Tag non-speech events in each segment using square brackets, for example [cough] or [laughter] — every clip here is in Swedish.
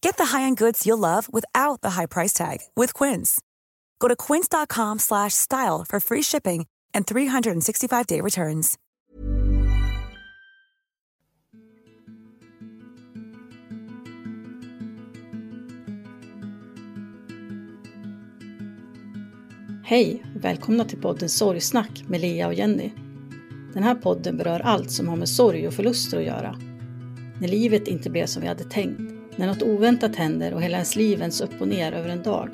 Get the high-end goods you'll love without the high price tag with Quince. Go to quince.com slash style for free shipping and 365-day returns. Hej och välkomna till podden Sorgsnack med Lea och Jenny. Den här podden berör allt som har med sorg och förluster att göra. När livet inte blev som vi hade tänkt, när något oväntat händer och hela ens liv vänds upp och ner över en dag.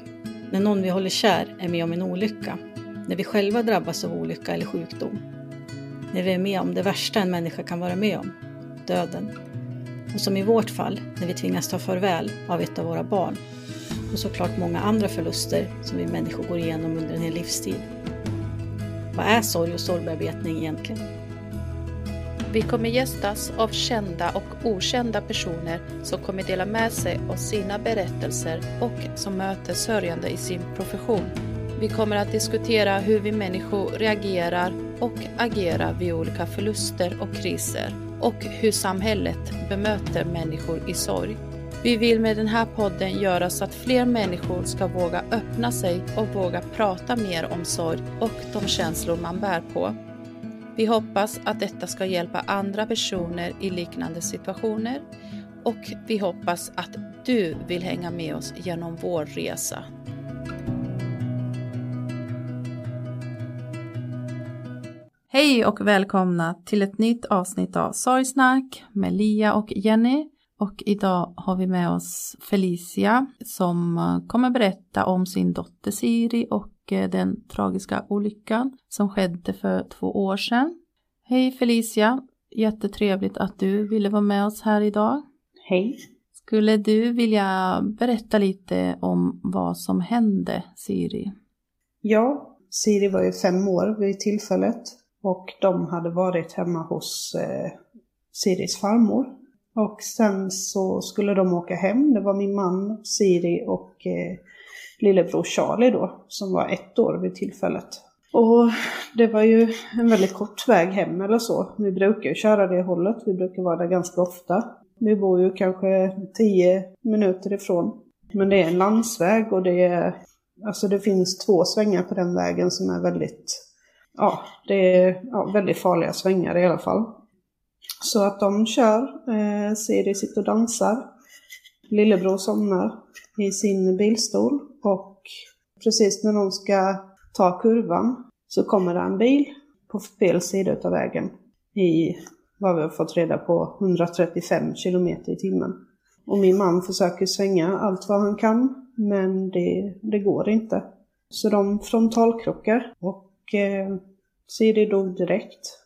När någon vi håller kär är med om en olycka. När vi själva drabbas av olycka eller sjukdom. När vi är med om det värsta en människa kan vara med om, döden. Och som i vårt fall, när vi tvingas ta farväl av ett av våra barn. Och såklart många andra förluster som vi människor går igenom under en hel livstid. Vad är sorg och sorgbearbetning egentligen? Vi kommer gästas av kända och okända personer som kommer dela med sig av sina berättelser och som möter sörjande i sin profession. Vi kommer att diskutera hur vi människor reagerar och agerar vid olika förluster och kriser och hur samhället bemöter människor i sorg. Vi vill med den här podden göra så att fler människor ska våga öppna sig och våga prata mer om sorg och de känslor man bär på. Vi hoppas att detta ska hjälpa andra personer i liknande situationer och vi hoppas att du vill hänga med oss genom vår resa. Hej och välkomna till ett nytt avsnitt av Sorgsnack med Lia och Jenny. Och idag har vi med oss Felicia som kommer berätta om sin dotter Siri och den tragiska olyckan som skedde för två år sedan. Hej Felicia, jättetrevligt att du ville vara med oss här idag. Hej. Skulle du vilja berätta lite om vad som hände Siri? Ja, Siri var ju fem år vid tillfället och de hade varit hemma hos eh, Siris farmor. Och sen så skulle de åka hem, det var min man, Siri och eh, lillebror Charlie då, som var ett år vid tillfället. Och det var ju en väldigt kort väg hem eller så. Vi brukar ju köra det hållet, vi brukar vara där ganska ofta. Vi bor ju kanske tio minuter ifrån. Men det är en landsväg och det är, alltså det finns två svängar på den vägen som är väldigt, ja, det är ja, väldigt farliga svängar i alla fall. Så att de kör, eh, Siri sitter och dansar. Lillebror somnar i sin bilstol och precis när de ska ta kurvan så kommer det en bil på fel sida av vägen i vad vi har fått reda på 135 km i timmen. Och min man försöker svänga allt vad han kan men det, det går inte. Så de frontalkrockar och eh, Siri dog direkt.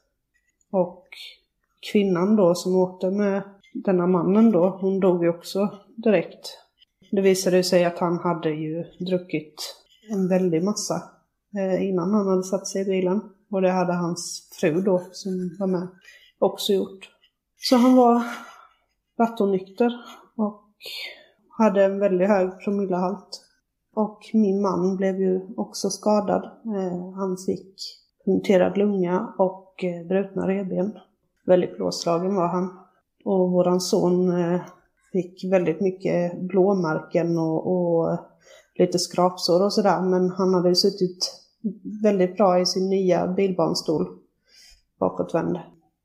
Och kvinnan då som åkte med denna mannen då, hon dog ju också direkt. Det visade sig att han hade ju druckit en väldig massa eh, innan han hade satt sig i bilen. Och det hade hans fru då, som var med, också gjort. Så han var rattonykter och hade en väldigt hög promillehalt. Och min man blev ju också skadad. Eh, han fick punkterad lunga och eh, brutna revben. Väldigt blåslagen var han. Och våran son fick väldigt mycket blåmärken och, och lite skrapsår och sådär. Men han hade ju suttit väldigt bra i sin nya bilbarnstol bakåtvänd.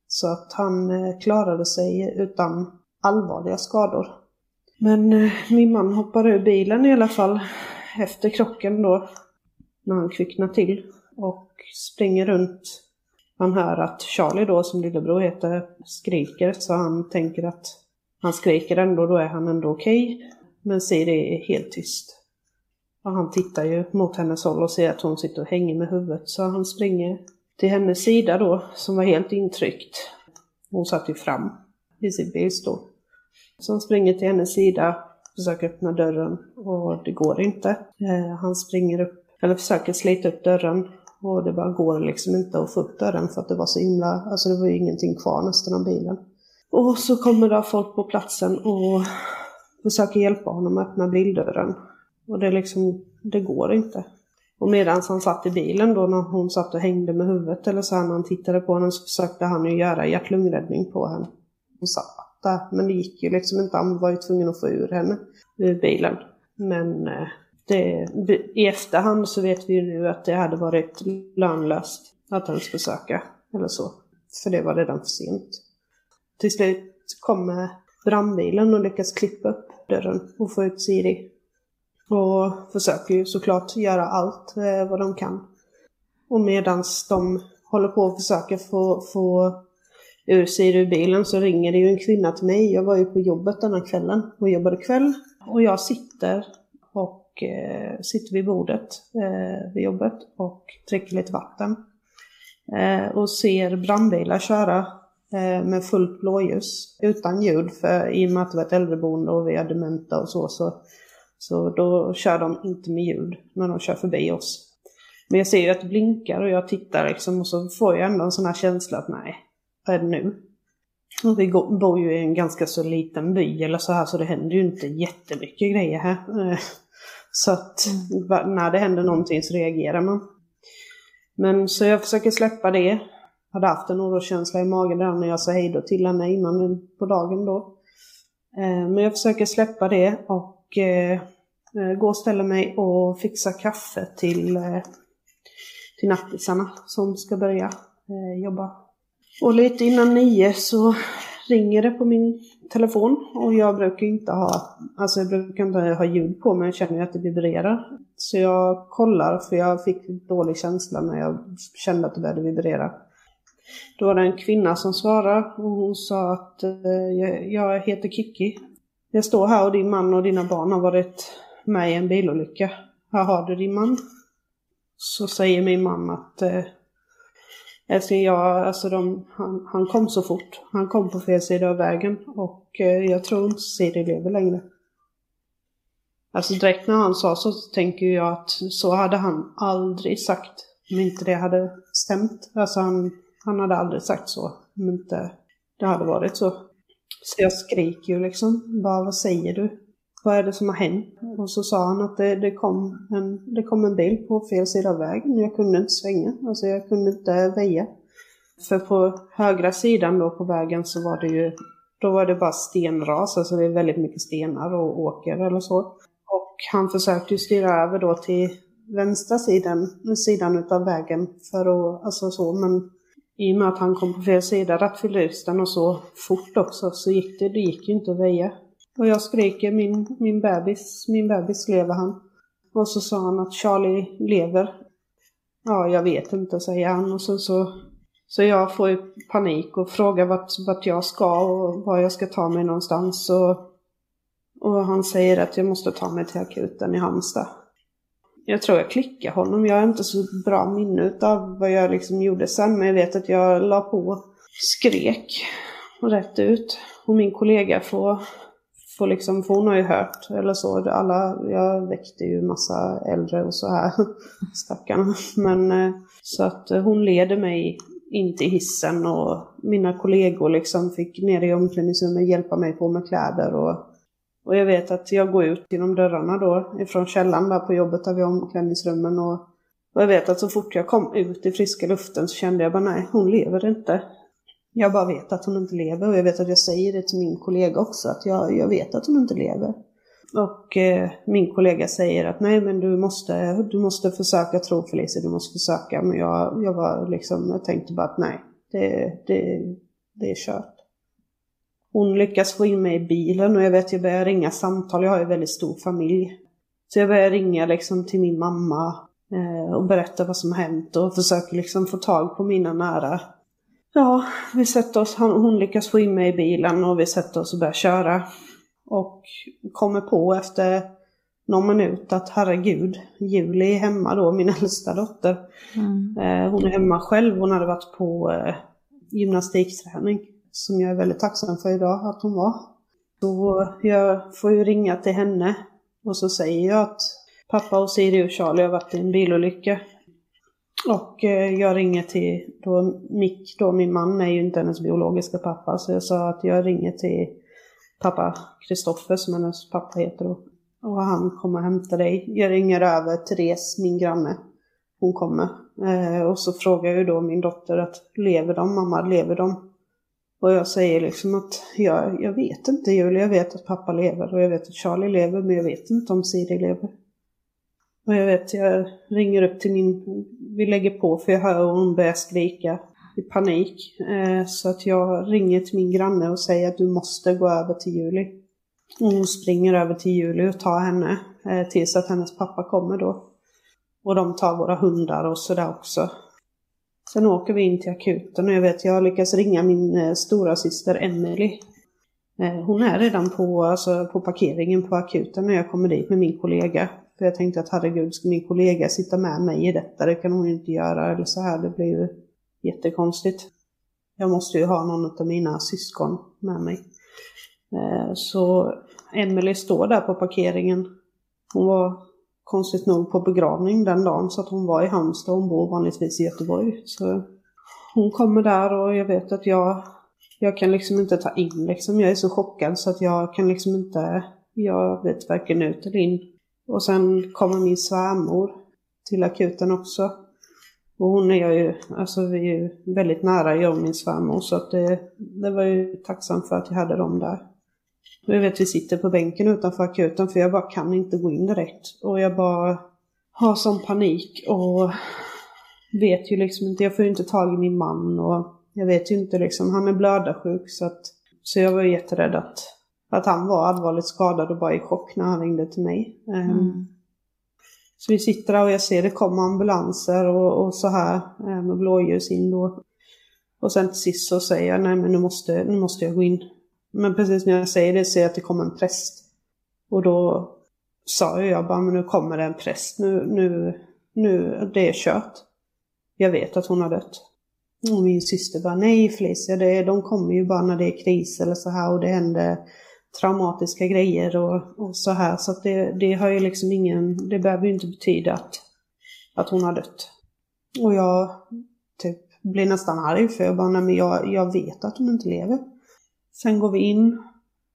Så att han eh, klarade sig utan allvarliga skador. Men eh, min man hoppar ur bilen i alla fall efter krocken då. När han kvicknar till. Och springer runt. Man hör att Charlie då, som lillebror heter, skriker. Så han tänker att han skriker ändå, då är han ändå okej. Okay. Men Siri är helt tyst. Och han tittar ju mot hennes håll och ser att hon sitter och hänger med huvudet. Så han springer till hennes sida då, som var helt intryckt. Hon satt ju fram i sin bilstol. Så han springer till hennes sida, försöker öppna dörren och det går inte. Eh, han springer upp, eller försöker slita upp dörren och det bara går liksom inte att få upp dörren för att det var så himla, alltså det var ju ingenting kvar nästan av bilen. Och så kommer det folk på platsen och försöker hjälpa honom att öppna bildörren. Och det liksom, det går inte. Och medan han satt i bilen då när hon satt och hängde med huvudet eller så här när han tittade på henne så försökte han ju göra hjärt-lungräddning på henne. Hon satt där, men det gick ju liksom inte. Han var ju tvungen att få ur henne ur bilen. Men eh, det, i efterhand så vet vi ju nu att det hade varit lönlöst att ens försöka. Eller så. För det var redan för sent. Till slut kommer brandbilen och lyckas klippa upp dörren och få ut Siri och försöker ju såklart göra allt eh, vad de kan. Och medans de håller på och försöker få, få ur sig ur bilen så ringer det ju en kvinna till mig. Jag var ju på jobbet denna kvällen och jobbade kväll. Och jag sitter och eh, sitter vid bordet eh, vid jobbet och dricker lite vatten. Eh, och ser brandbilar köra med fullt blåljus utan ljud för i och med att det var ett äldreboende och vi är dementa och så så så då kör de inte med ljud när de kör förbi oss. Men jag ser ju att det blinkar och jag tittar liksom och så får jag ändå en sån här känsla att nej, vad är det nu? Och vi bor ju i en ganska så liten by eller så här så det händer ju inte jättemycket grejer här. Så att när det händer någonting så reagerar man. Men så jag försöker släppa det. Hade haft en oroskänsla i magen där när jag sa hej då till henne innan på dagen då. Eh, men jag försöker släppa det och eh, eh, gå och ställa mig och fixa kaffe till, till nattisarna som ska börja jobba. Och lite innan nio så ringer det på min telefon och jag brukar inte ha, alltså jag brukar inte ha ljud på men jag känner att det vibrerar. Så jag kollar för jag fick dålig känsla när jag kände att det började vibrera. Då var det en kvinna som svarade och hon sa att eh, jag heter Kiki jag står här och din man och dina barn har varit med i en bilolycka. Här har du din man. Så säger min man att eh, älskling, jag, alltså de, han, han kom så fort. Han kom på fel sida av vägen och eh, jag tror inte Siri lever längre. Alltså direkt när han sa så, så tänker jag att så hade han aldrig sagt om inte det hade stämt. Alltså han, han hade aldrig sagt så om inte det hade varit så. Så jag skriker ju liksom, bara vad säger du? Vad är det som har hänt? Och så sa han att det, det, kom, en, det kom en bil på fel sida av vägen. Jag kunde inte svänga, alltså jag kunde inte väja. För på högra sidan då på vägen så var det ju, då var det bara stenras, alltså det är väldigt mycket stenar och åker eller så. Och han försökte ju styra över då till vänstra sidan, sidan utav vägen för att, alltså så, men i och med att han kom på fel sida rattfylleristen och så fort också så gick det, det gick ju inte att väja. Och jag skriker min, min bebis, min bebis lever han. Och så sa han att Charlie lever. Ja, jag vet inte, säger han. Och sen så, så jag får ju panik och frågar vart, vart jag ska och var jag ska ta mig någonstans. Och, och han säger att jag måste ta mig till akuten i Halmstad. Jag tror jag klickade honom. Jag har inte så bra minne av vad jag liksom gjorde sen. Men jag vet att jag la på skrek rätt ut. Och min kollega får, får liksom, för hon har ju hört eller så. Alla, jag väckte ju massa äldre och så här. [laughs] Stackarna. Men eh, så att hon leder mig in till hissen och mina kollegor liksom fick ner i omklädningsrummet hjälpa mig på med kläder och och jag vet att jag går ut genom dörrarna då ifrån källaren där på jobbet där vi har omklädningsrummen och Och jag vet att så fort jag kom ut i friska luften så kände jag bara nej, hon lever inte. Jag bara vet att hon inte lever och jag vet att jag säger det till min kollega också, att jag, jag vet att hon inte lever. Och eh, min kollega säger att nej men du måste, du måste försöka tro Felicia, du måste försöka. Men jag, jag var liksom, jag tänkte bara att nej, det, det, det är kört. Hon lyckas få in mig i bilen och jag vet jag börjar ringa samtal, jag har ju väldigt stor familj. Så jag börjar ringa liksom till min mamma eh, och berätta vad som har hänt och försöker liksom få tag på mina nära. Ja, vi sätter oss, hon lyckas få in mig i bilen och vi sätter oss och börjar köra. Och kommer på efter någon minut att herregud, Julie är hemma då, min äldsta dotter. Mm. Eh, hon är hemma själv, hon hade varit på eh, gymnastikträning. Som jag är väldigt tacksam för idag att hon var. Så jag får ju ringa till henne och så säger jag att pappa och Siri och Charlie har varit i en bilolycka. Och eh, jag ringer till då Mick, då min man är ju inte hennes biologiska pappa, så jag sa att jag ringer till pappa Kristoffer som hennes pappa heter då. Och han kommer och hämtar dig. Jag ringer över Therese, min granne. Hon kommer. Eh, och så frågar jag då min dotter att lever de mamma, lever de? Och jag säger liksom att jag, jag vet inte Julia, jag vet att pappa lever och jag vet att Charlie lever men jag vet inte om Siri lever. Och jag vet, jag ringer upp till min, vi lägger på för jag hör hon börjar skrika i panik. Eh, så att jag ringer till min granne och säger att du måste gå över till Julie. Och hon springer över till Julie och tar henne eh, tills att hennes pappa kommer då. Och de tar våra hundar och sådär också. Sen åker vi in till akuten och jag vet, jag lyckas ringa min eh, stora syster Emily. Eh, hon är redan på, alltså, på parkeringen på akuten när jag kommer dit med min kollega. För jag tänkte att herregud, ska min kollega sitta med mig i detta? Det kan hon ju inte göra eller så här. Det blir ju jättekonstigt. Jag måste ju ha någon av mina syskon med mig. Eh, så Emelie står där på parkeringen. Hon var konstigt nog på begravning den dagen så att hon var i Halmstad. Hon bor vanligtvis i Göteborg. Så hon kommer där och jag vet att jag, jag kan liksom inte ta in liksom. Jag är så chockad så att jag kan liksom inte, jag vet varken ut eller in. Och sen kommer min svärmor till akuten också. Och hon är jag ju, alltså vi är ju väldigt nära, jag och min svärmor, så att det, det var ju tacksam för att jag hade dem där. Och jag vet vi sitter på bänken utanför akuten för jag bara kan inte gå in direkt. Och jag bara har sån panik och vet ju liksom inte, jag får ju inte tag i min man och jag vet ju inte liksom, han är blödarsjuk så att så jag var ju jätterädd att, att han var allvarligt skadad och bara i chock när han ringde till mig. Ehm, mm. Så vi sitter där och jag ser det kommer ambulanser och, och så här med blåljus in då. Och sen till sist så säger jag nej men nu måste, nu måste jag gå in. Men precis när jag säger det ser jag att det kommer en präst. Och då sa jag bara men nu kommer det en präst, nu, nu, nu, det är kört. Jag vet att hon har dött. Och min syster bara nej Felicia, det, de kommer ju bara när det är kris eller så här och det händer traumatiska grejer och, och så här. Så att det, det har ju liksom ingen, det behöver ju inte betyda att, att hon har dött. Och jag typ blir nästan arg för jag bara, nej men jag, jag vet att hon inte lever. Sen går vi in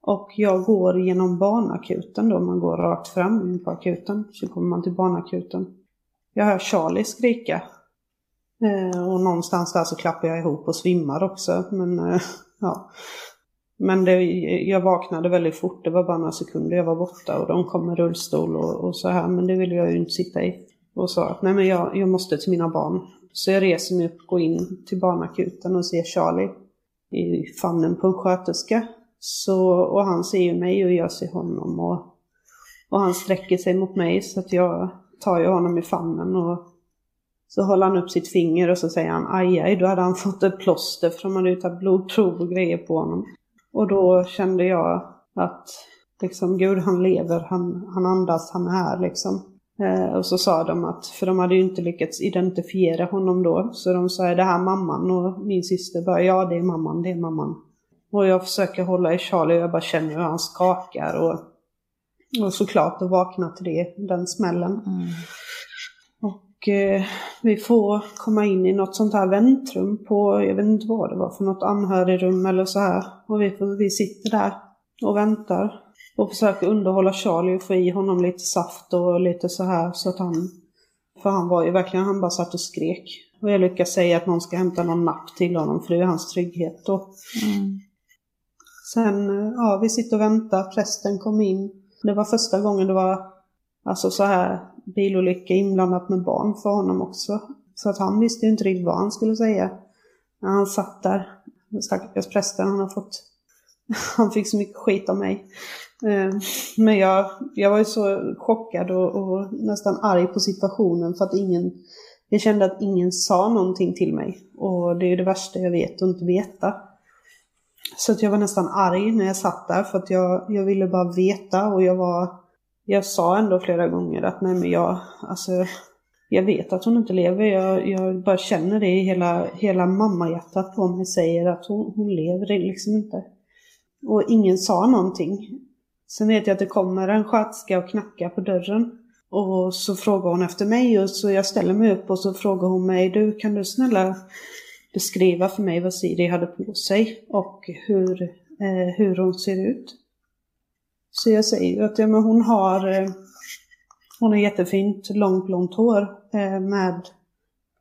och jag går genom barnakuten då, man går rakt fram in på akuten. Så kommer man till barnakuten. Jag hör Charlie skrika. Eh, och någonstans där så klappar jag ihop och svimmar också. Men eh, [laughs] ja, men det, jag vaknade väldigt fort, det var bara några sekunder jag var borta och de kom med rullstol och, och så här, men det ville jag ju inte sitta i. Och sa att nej men jag, jag måste till mina barn. Så jag reser mig upp, går in till barnakuten och ser Charlie i famnen på en sköterska. Så, och han ser ju mig och jag ser honom och, och han sträcker sig mot mig så att jag tar ju honom i famnen och så håller han upp sitt finger och så säger han aj, aj då hade han fått ett plåster för de hade ju tagit blodprov och grejer på honom. Och då kände jag att liksom, Gud han lever, han, han andas, han är här liksom. Eh, och så sa de att, för de hade ju inte lyckats identifiera honom då, så de sa är det här mamman? Och min syster bara, ja det är mamman, det är mamman. Och jag försöker hålla i Charlie och jag bara känner hur han skakar och, och såklart att vakna till det, den smällen. Mm. Och eh, vi får komma in i något sånt här väntrum på, jag vet inte vad det var för något anhörigrum eller så här. Och vi, vi sitter där och väntar. Och försöker underhålla Charlie och få i honom lite saft och lite så här så att han... För han var ju verkligen, han bara satt och skrek. Och jag lyckas säga att någon ska hämta någon napp till honom för det är hans trygghet då. Mm. Sen, ja, vi sitter och väntar, prästen kom in. Det var första gången det var alltså så här bilolycka inblandat med barn för honom också. Så att han visste ju inte riktigt vad han skulle säga. När han satt där, stackars prästen, han har fått, [laughs] han fick så mycket skit av mig. Eh, men jag, jag var ju så chockad och, och, nästan arg på situationen för att ingen, jag kände att ingen sa någonting till mig. Och det är ju det värsta jag vet att inte veta. Så att jag var nästan arg när jag satt där för att jag, jag ville bara veta och jag var, jag sa ändå flera gånger att nej men jag, alltså jag vet att hon inte lever. Jag, jag bara känner det i hela, hela mammahjärtat på mig säger att hon, hon lever liksom inte. Och ingen sa någonting. Sen vet jag att det kommer en sköterska och knackar på dörren. Och så frågar hon efter mig och så jag ställer mig upp och så frågar hon mig, du kan du snälla beskriva för mig vad Siri hade på sig och hur, eh, hur hon ser ut. Så jag säger ju att ja, men hon har eh, hon har jättefint långt blont hår eh, med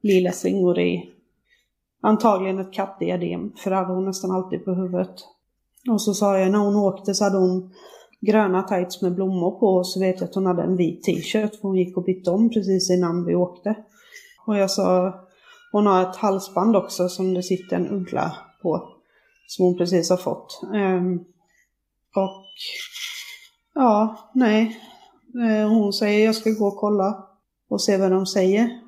lila slingor i. Antagligen ett kattdiadem, för det hade hon nästan alltid på huvudet. Och så sa jag när hon åkte så hade hon gröna tights med blommor på och så vet jag att hon hade en vit t-shirt för hon gick och bytte om precis innan vi åkte. Och jag sa, hon har ett halsband också som det sitter en uggla på. Som hon precis har fått. Um, och ja, nej. Eh, hon säger jag ska gå och kolla och se vad de säger.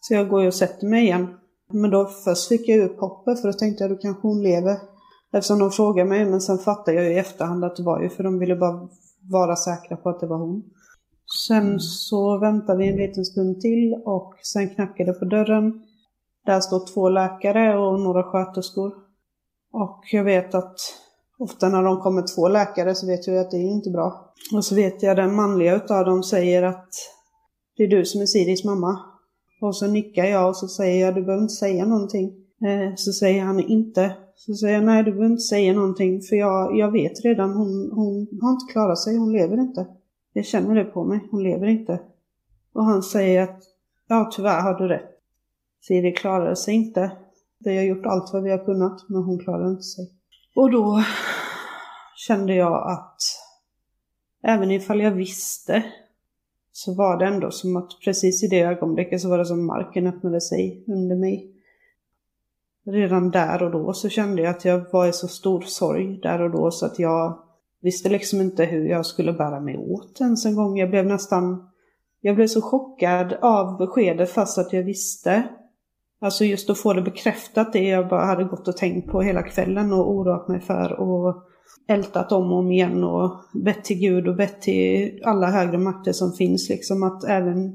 Så jag går och sätter mig igen. Men då först fick jag upp hoppet för då tänkte jag då kanske hon lever. Eftersom de frågade mig, men sen fattade jag i efterhand att det var ju för de ville bara vara säkra på att det var hon. Sen mm. så väntade vi en liten stund till och sen knackade på dörren. Där står två läkare och några sköterskor. Och jag vet att ofta när de kommer två läkare så vet jag att det är inte bra. Och så vet jag den manliga utav dem säger att det är du som är Siris mamma. Och så nickar jag och så säger jag du behöver inte säga någonting. Eh, så säger han inte. Så säger jag nej du behöver inte säga någonting för jag, jag vet redan hon, hon har inte klarat sig, hon lever inte. Jag känner det på mig, hon lever inte. Och han säger att ja tyvärr har du rätt. Siri klarade sig inte. Vi har gjort allt vad vi har kunnat men hon klarade inte sig. Och då kände jag att även ifall jag visste så var det ändå som att precis i det ögonblicket så var det som marken öppnade sig under mig. Redan där och då så kände jag att jag var i så stor sorg där och då så att jag visste liksom inte hur jag skulle bära mig åt ens en gång. Jag blev nästan, jag blev så chockad av beskedet fast att jag visste. Alltså just att få det bekräftat det jag bara hade gått och tänkt på hela kvällen och oroat mig för och ältat om och om igen och bett till Gud och bett till alla högre makter som finns liksom att även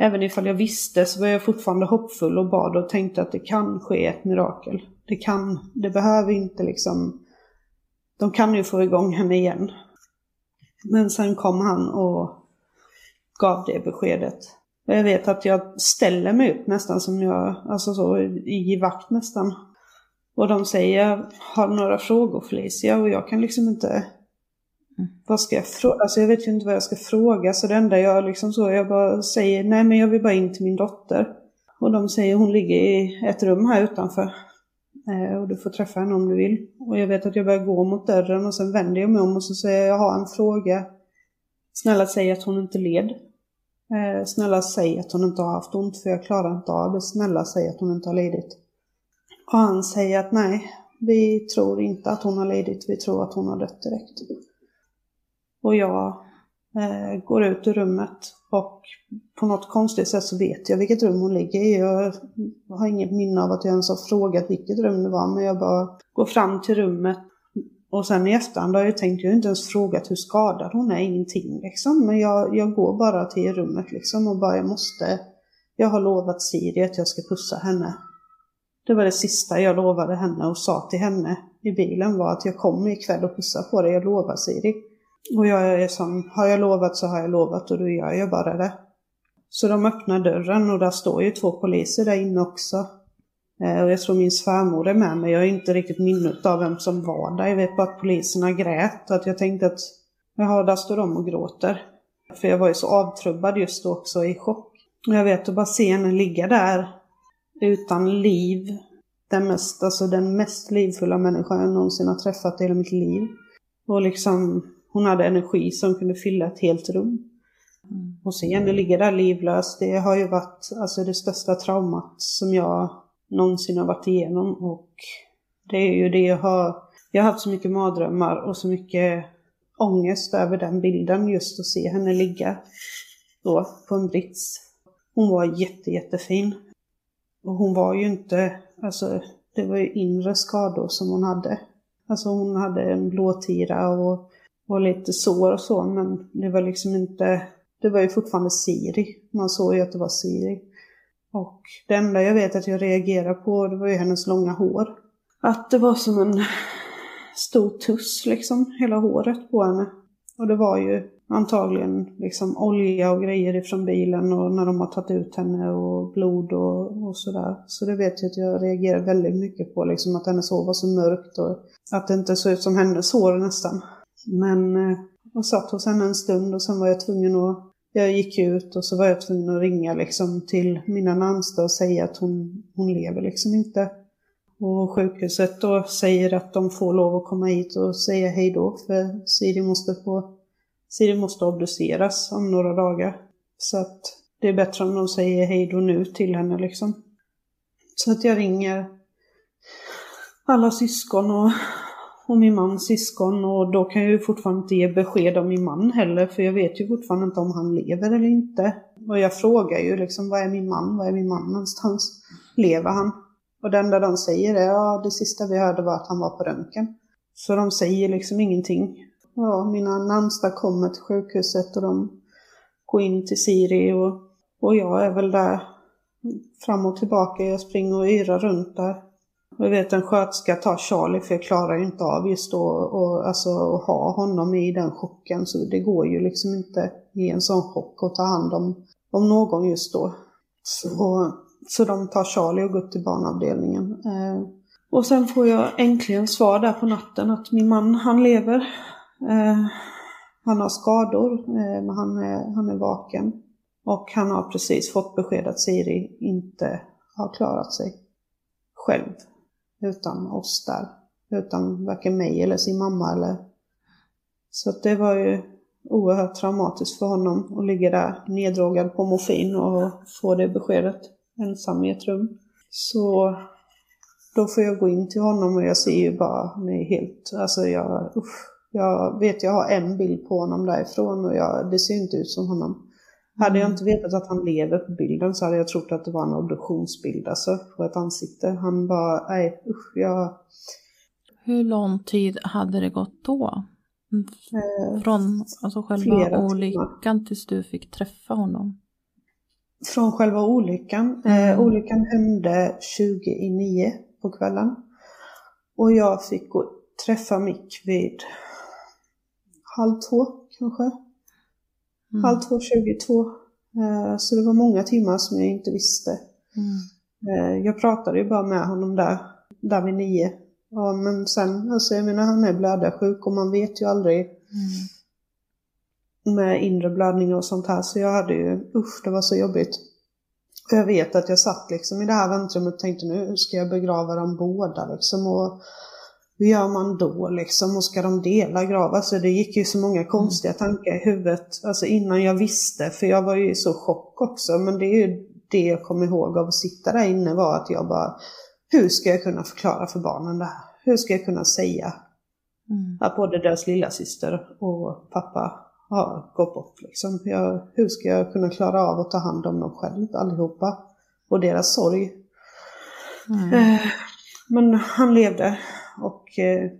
Även ifall jag visste så var jag fortfarande hoppfull och bad och tänkte att det kan ske ett mirakel. Det kan, det behöver inte liksom, de kan ju få igång henne igen. Men sen kom han och gav det beskedet. Och jag vet att jag ställer mig upp nästan som jag, alltså så i vakt nästan. Och de säger, har några frågor Felicia? Och jag kan liksom inte, mm. vad ska jag fråga? Alltså jag vet ju inte vad jag ska fråga. Så det enda jag liksom så, jag bara säger, nej men jag vill bara in till min dotter. Och de säger, hon ligger i ett rum här utanför. Eh, och du får träffa henne om du vill. Och jag vet att jag börjar gå mot dörren och sen vänder jag mig om och så säger jag, jag har en fråga. Snälla säg att hon inte led. Eh, snälla säg att hon inte har haft ont för jag klarar inte av det. Snälla säg att hon inte har lidit. Och han säger att nej, vi tror inte att hon har lidit, vi tror att hon har dött direkt. Och jag eh, går ut ur rummet och på något konstigt sätt så vet jag vilket rum hon ligger i. Jag har inget minne av att jag ens har frågat vilket rum det var, men jag bara går fram till rummet. Och sen i efterhand har jag tänkt, jag har inte ens frågat hur skadad hon är, ingenting liksom. Men jag, jag går bara till rummet liksom och bara, jag måste, jag har lovat Siri att jag ska pussa henne. Det var det sista jag lovade henne och sa till henne i bilen var att jag kommer ikväll och pussar på dig, jag lovar Siri. Och jag är som, har jag lovat så har jag lovat och då gör jag bara det. Så de öppnar dörren och där står ju två poliser där inne också. Eh, och jag tror min svärmor är med mig, jag har inte riktigt minnet av vem som var där. Jag vet bara att poliserna grät och att jag tänkte att, jaha, där står de och gråter. För jag var ju så avtrubbad just då också i chock. Och Jag vet att bara se henne ligga där utan liv. Den mest, alltså den mest livfulla människan jag någonsin har träffat i hela mitt liv. Och liksom, hon hade energi som kunde fylla ett helt rum. Och se henne ligga där livlös, det har ju varit alltså, det största traumat som jag någonsin har varit igenom. Och det är ju det jag har, jag har haft så mycket mardrömmar och så mycket ångest över den bilden, just att se henne ligga då på en brits. Hon var jätte, jättefin. Och hon var ju inte, alltså det var ju inre skador som hon hade. Alltså hon hade en blåtira och, och lite sår och så, men det var liksom inte, det var ju fortfarande Siri. Man såg ju att det var Siri. Och det enda jag vet att jag reagerade på, det var ju hennes långa hår. Att det var som en stor tuss liksom, hela håret på henne. Och det var ju antagligen liksom olja och grejer ifrån bilen och när de har tagit ut henne och blod och, och sådär. Så det vet jag att jag reagerar väldigt mycket på, liksom att hennes hår var så mörkt och att det inte såg ut som hennes hår nästan. Men eh, jag satt hos henne en stund och sen var jag tvungen att jag gick ut och så var jag tvungen att ringa liksom till mina närmsta och säga att hon, hon lever liksom inte. Och sjukhuset då säger att de får lov att komma hit och säga hej då för Siri måste få Siri måste obduceras om några dagar. Så att det är bättre om de säger hej då nu till henne liksom. Så att jag ringer alla syskon och, och min mans syskon och då kan jag ju fortfarande inte ge besked om min man heller för jag vet ju fortfarande inte om han lever eller inte. Och jag frågar ju liksom, vad är min man? Var är min man någonstans? Lever han? Och det enda de säger är, ja det sista vi hörde var att han var på röntgen. Så de säger liksom ingenting ja, mina närmsta kommer till sjukhuset och de går in till Siri och, och jag är väl där fram och tillbaka. Jag springer och yrar runt där. Jag vet en sköterska tar Charlie för jag klarar ju inte av just då och, alltså, att ha honom i den chocken. Så det går ju liksom inte i en sån chock att ta hand om, om någon just då. Så, så de tar Charlie och går upp till barnavdelningen. Eh, och sen får jag äntligen svar där på natten att min man han lever. Eh, han har skador, eh, men han är, han är vaken. Och han har precis fått besked att Siri inte har klarat sig själv utan oss där. Utan varken mig eller sin mamma eller... Så det var ju oerhört traumatiskt för honom att ligga där neddrogad på morfin och få det beskedet ensam i ett rum. Så då får jag gå in till honom och jag ser ju bara mig helt, alltså jag, usch, jag vet jag har en bild på honom därifrån och jag, det ser inte ut som honom. Mm. Hade jag mm. inte vetat att han lever på bilden så hade jag trott att det var en obduktionsbild alltså, på ett ansikte. Han bara, nej usch, jag... Hur lång tid hade det gått då? Eh, Från alltså själva olyckan tills du fick träffa honom? Från själva olyckan? Eh, mm. Eh, olyckan hände 20 i 9 på kvällen. Och jag fick gå, träffa Mick vid halv två kanske. Mm. Halv två, 22. Eh, så det var många timmar som jag inte visste. Mm. Eh, jag pratade ju bara med honom där, där vid nio. Ja, men sen, alltså jag menar han är blödarsjuk och man vet ju aldrig mm. med inre blödningar och sånt här. Så jag hade ju, usch det var så jobbigt. Jag vet att jag satt liksom i det här väntrummet och tänkte nu ska jag begrava dem båda liksom. Och hur gör man då liksom? Och ska de dela grav? Alltså det gick ju så många konstiga mm. tankar i huvudet. Alltså innan jag visste, för jag var ju så chock också. Men det är ju det jag kommer ihåg av att sitta där inne var att jag bara, hur ska jag kunna förklara för barnen det här? Hur ska jag kunna säga mm. att både deras lilla syster och pappa har gått bort liksom? Jag, hur ska jag kunna klara av att ta hand om dem själv allihopa? Och deras sorg. Mm. Eh, men han levde och eh,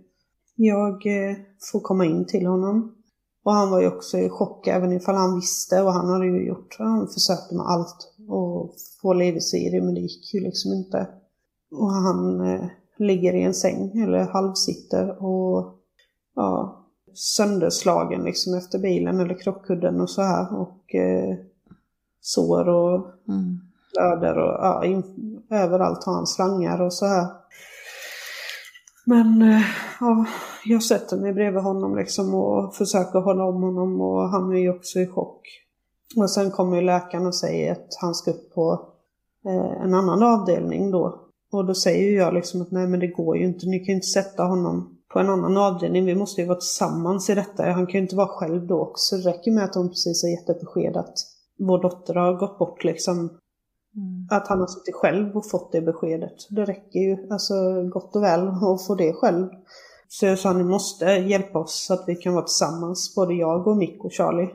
jag eh, får komma in till honom. Och han var ju också i chock även ifall han visste och han hade ju gjort, han försökte med allt och få levis i det men det gick ju liksom inte. Och han eh, ligger i en säng eller halvsitter och ja, sönderslagen liksom efter bilen eller krockkudden och så här och eh, sår och mm. blöder och ja, in, överallt har han slangar och så här. Men eh, ja, jag sätter mig bredvid honom liksom och försöker hålla om honom och han är ju också i chock. Och sen kommer ju läkaren och säger att han ska upp på eh, en annan avdelning då. Och då säger jag liksom att nej men det går ju inte, ni kan ju inte sätta honom på en annan avdelning. Vi måste ju vara tillsammans i detta. Han kan ju inte vara själv då också. Det räcker med att hon precis har gett ett besked att vår dotter har gått bort liksom. Mm. Att han har suttit själv och fått det beskedet. Det räcker ju alltså gott och väl att få det själv. Så jag sa ni måste hjälpa oss så att vi kan vara tillsammans, både jag och Mick och Charlie.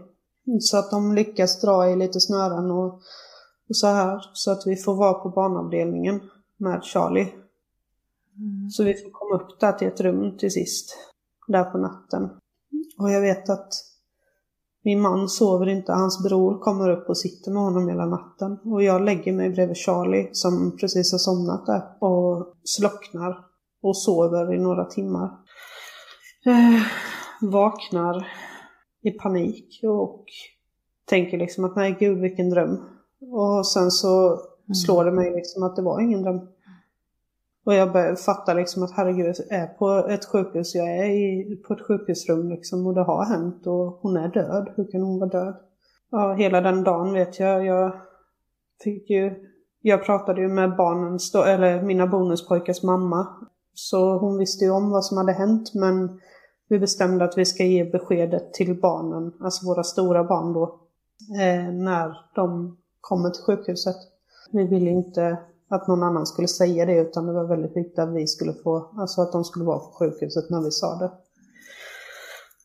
Så att de lyckas dra i lite snören och, och så här. Så att vi får vara på barnavdelningen med Charlie. Mm. Så vi får komma upp där till ett rum till sist. Där på natten. Och jag vet att min man sover inte, hans bror kommer upp och sitter med honom hela natten. Och jag lägger mig bredvid Charlie som precis har somnat där och slocknar och sover i några timmar. Eh, vaknar i panik och tänker liksom att nej gud vilken dröm. Och sen så mm. slår det mig liksom att det var ingen dröm. Och jag fattar fatta liksom att herregud, jag är på ett sjukhus, jag är i, på ett sjukhusrum liksom och det har hänt och hon är död. Hur kan hon vara död? Ja, hela den dagen vet jag, jag fick ju, jag pratade ju med barnens, eller mina bonuspojkars mamma. Så hon visste ju om vad som hade hänt men vi bestämde att vi ska ge beskedet till barnen, alltså våra stora barn då, eh, när de kommer till sjukhuset. Vi ville inte att någon annan skulle säga det utan det var väldigt viktigt att vi skulle få, alltså att de skulle vara på sjukhuset när vi sa det.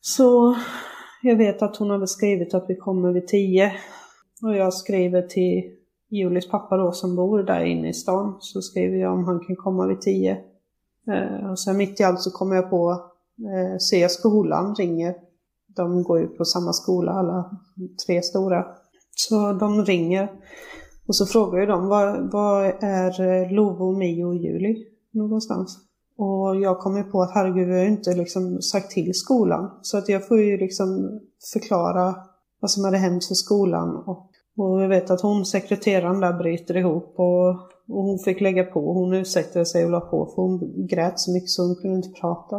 Så jag vet att hon hade skrivit att vi kommer vid tio. Och jag skriver till Julis pappa då som bor där inne i stan. Så skriver jag om han kan komma vid tio. Eh, och sen mitt i allt så kommer jag på, eh, ser skolan ringer. De går ju på samma skola alla tre stora. Så de ringer. Och så frågar ju de, var, var är eh, Lovo, Mio och Juli någonstans? Och jag kommer på att herregud, vi har ju inte liksom sagt till skolan. Så att jag får ju liksom förklara vad som hade hänt för skolan. Och, och jag vet att hon, sekreteraren där, bryter ihop och, och hon fick lägga på. Hon ursäktade sig och la på för hon grät så mycket så hon kunde inte prata.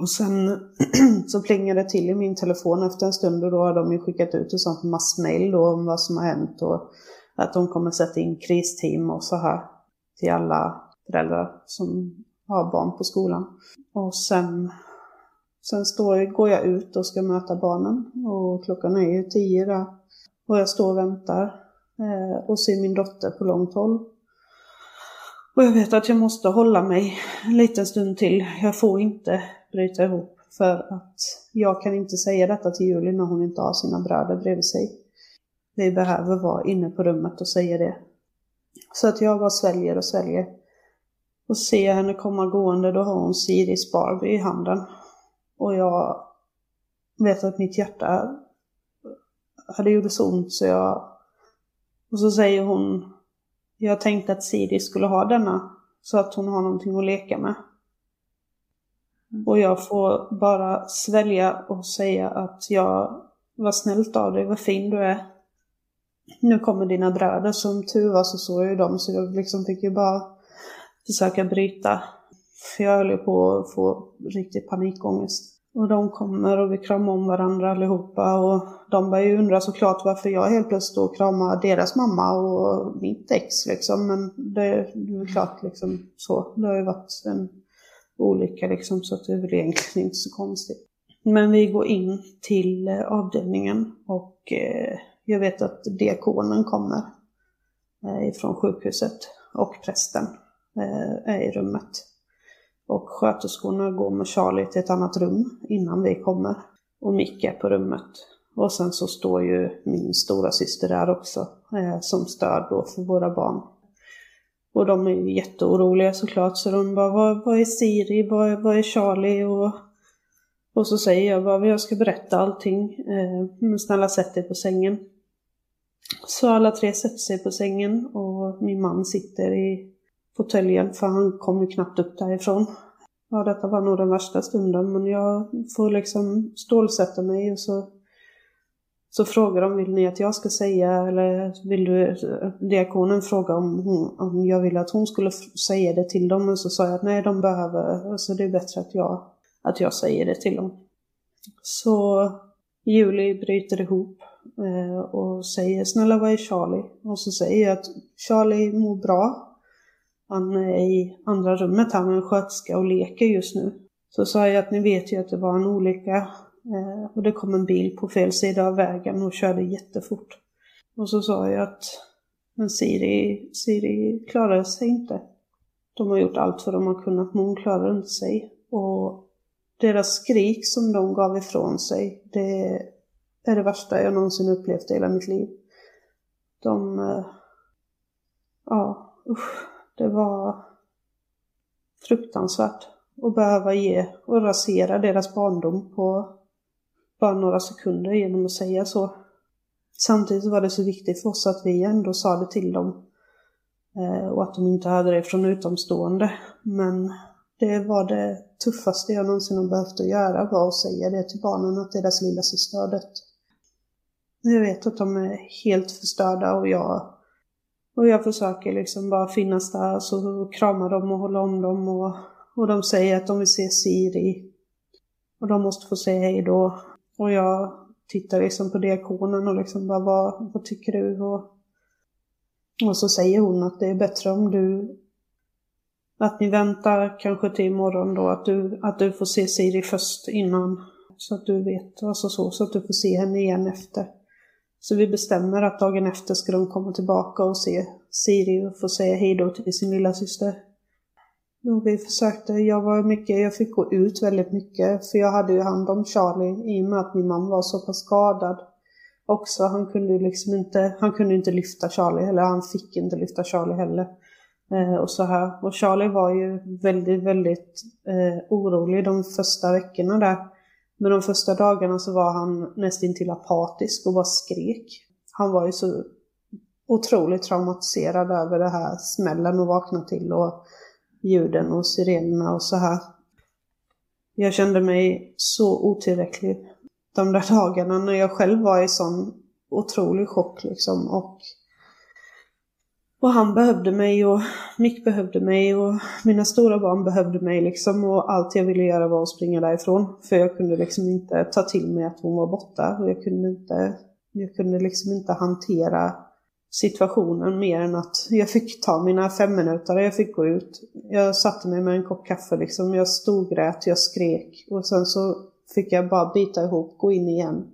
Och sen [clears throat] så plingade det till i min telefon efter en stund och då har de ju skickat ut ett sånt massmail då om vad som har hänt och att de kommer sätta in kristeam och så här till alla föräldrar som har barn på skolan. Och sen, sen står, går jag ut och ska möta barnen och klockan är ju tio där. Och jag står och väntar eh, och ser min dotter på långt håll. Och jag vet att jag måste hålla mig en liten stund till. Jag får inte bryta ihop för att jag kan inte säga detta till Julie när hon inte har sina bröder bredvid sig. Vi behöver vara inne på rummet och säga det. Så att jag bara sväljer och sväljer. Och ser henne komma gående, då har hon Siris Barbie i handen. Och jag vet att mitt hjärta hade gjort så ont så jag... Och så säger hon, jag tänkte att Siri skulle ha denna så att hon har någonting att leka med. Mm. Och jag får bara svälja och säga att jag var snällt av dig, vad fin du är nu kommer dina bröder. Som tur var så såg jag ju dem så jag liksom fick ju bara försöka bryta. För jag höll ju på att få riktig panikångest. Och de kommer och vi kramar om varandra allihopa och de börjar ju undra såklart varför jag helt plötsligt står och kramar deras mamma och mitt ex liksom. Men det, det är klart liksom så. Det har ju varit en olycka liksom så det är väl egentligen inte så konstigt. Men vi går in till eh, avdelningen och eh, jag vet att diakonen kommer eh, ifrån sjukhuset och prästen eh, är i rummet. Och sköterskorna går med Charlie till ett annat rum innan vi kommer. Och Micke är på rummet. Och sen så står ju min stora syster där också eh, som stöd då för våra barn. Och de är ju jätteoroliga såklart så de bara, vad, vad är Siri, vad, vad är Charlie och och så säger jag bara, jag ska berätta allting. men snälla sätt dig på sängen. Så alla tre sätter sig på sängen och min man sitter i fåtöljen för han kommer knappt upp därifrån. Ja, detta var nog den värsta stunden men jag får liksom stålsätta mig och så, så frågar de, vill ni att jag ska säga eller vill du, diakonen frågar om, hon, om jag vill att hon skulle säga det till dem och så sa jag att nej, de behöver, alltså det är bättre att jag, att jag säger det till dem. Så Julie bryter ihop Eh, och säger snälla var är Charlie? Och så säger jag att Charlie mår bra. Han är i andra rummet här med en sköterska och leker just nu. Så sa jag att ni vet ju att det var en olycka eh, och det kom en bil på fel sida av vägen och körde jättefort. Och så sa jag att men Siri, Siri klarade sig inte. De har gjort allt för de har kunnat men hon klarade inte sig. Och deras skrik som de gav ifrån sig, det är det värsta jag någonsin upplevt i hela mitt liv. De... Eh, ja, usch. Det var fruktansvärt att behöva ge och rasera deras barndom på bara några sekunder genom att säga så. Samtidigt var det så viktigt för oss att vi ändå sa det till dem. Eh, och att de inte hade det från utomstående. Men det var det tuffaste jag någonsin har behövt att göra var att säga det till barnen att deras lilla syster har dött. Jag vet att de är helt förstörda och jag, och jag försöker liksom bara finnas där så krama dem och hålla om dem och, och de säger att de vill se Siri. Och de måste få säga hej då. Och jag tittar liksom på diakonen och liksom bara vad, vad tycker du? Och, och så säger hon att det är bättre om du att ni väntar kanske till imorgon då, att du, att du får se Siri först innan. Så att du vet, alltså så, så att du får se henne igen efter. Så vi bestämmer att dagen efter ska de komma tillbaka och se Siri och få säga hejdå till sin lilla syster. Och vi försökte, jag var mycket, jag fick gå ut väldigt mycket för jag hade ju hand om Charlie i och med att min mamma var så pass skadad också. Han kunde ju liksom inte, han kunde inte lyfta Charlie, eller han fick inte lyfta Charlie heller. Eh, och så här. Och Charlie var ju väldigt, väldigt eh, orolig de första veckorna där. Men de första dagarna så var han nästintill apatisk och bara skrek. Han var ju så otroligt traumatiserad över det här smällen och vakna till och ljuden och sirenerna och så här. Jag kände mig så otillräcklig de där dagarna när jag själv var i sån otrolig chock liksom och och han behövde mig och Mick behövde mig och mina stora barn behövde mig liksom. Och allt jag ville göra var att springa därifrån. För jag kunde liksom inte ta till mig att hon var borta. Och jag kunde inte, jag kunde liksom inte hantera situationen mer än att jag fick ta mina fem minuter, jag fick gå ut. Jag satte mig med en kopp kaffe liksom, jag storgrät, jag skrek. Och sen så fick jag bara bita ihop, gå in igen,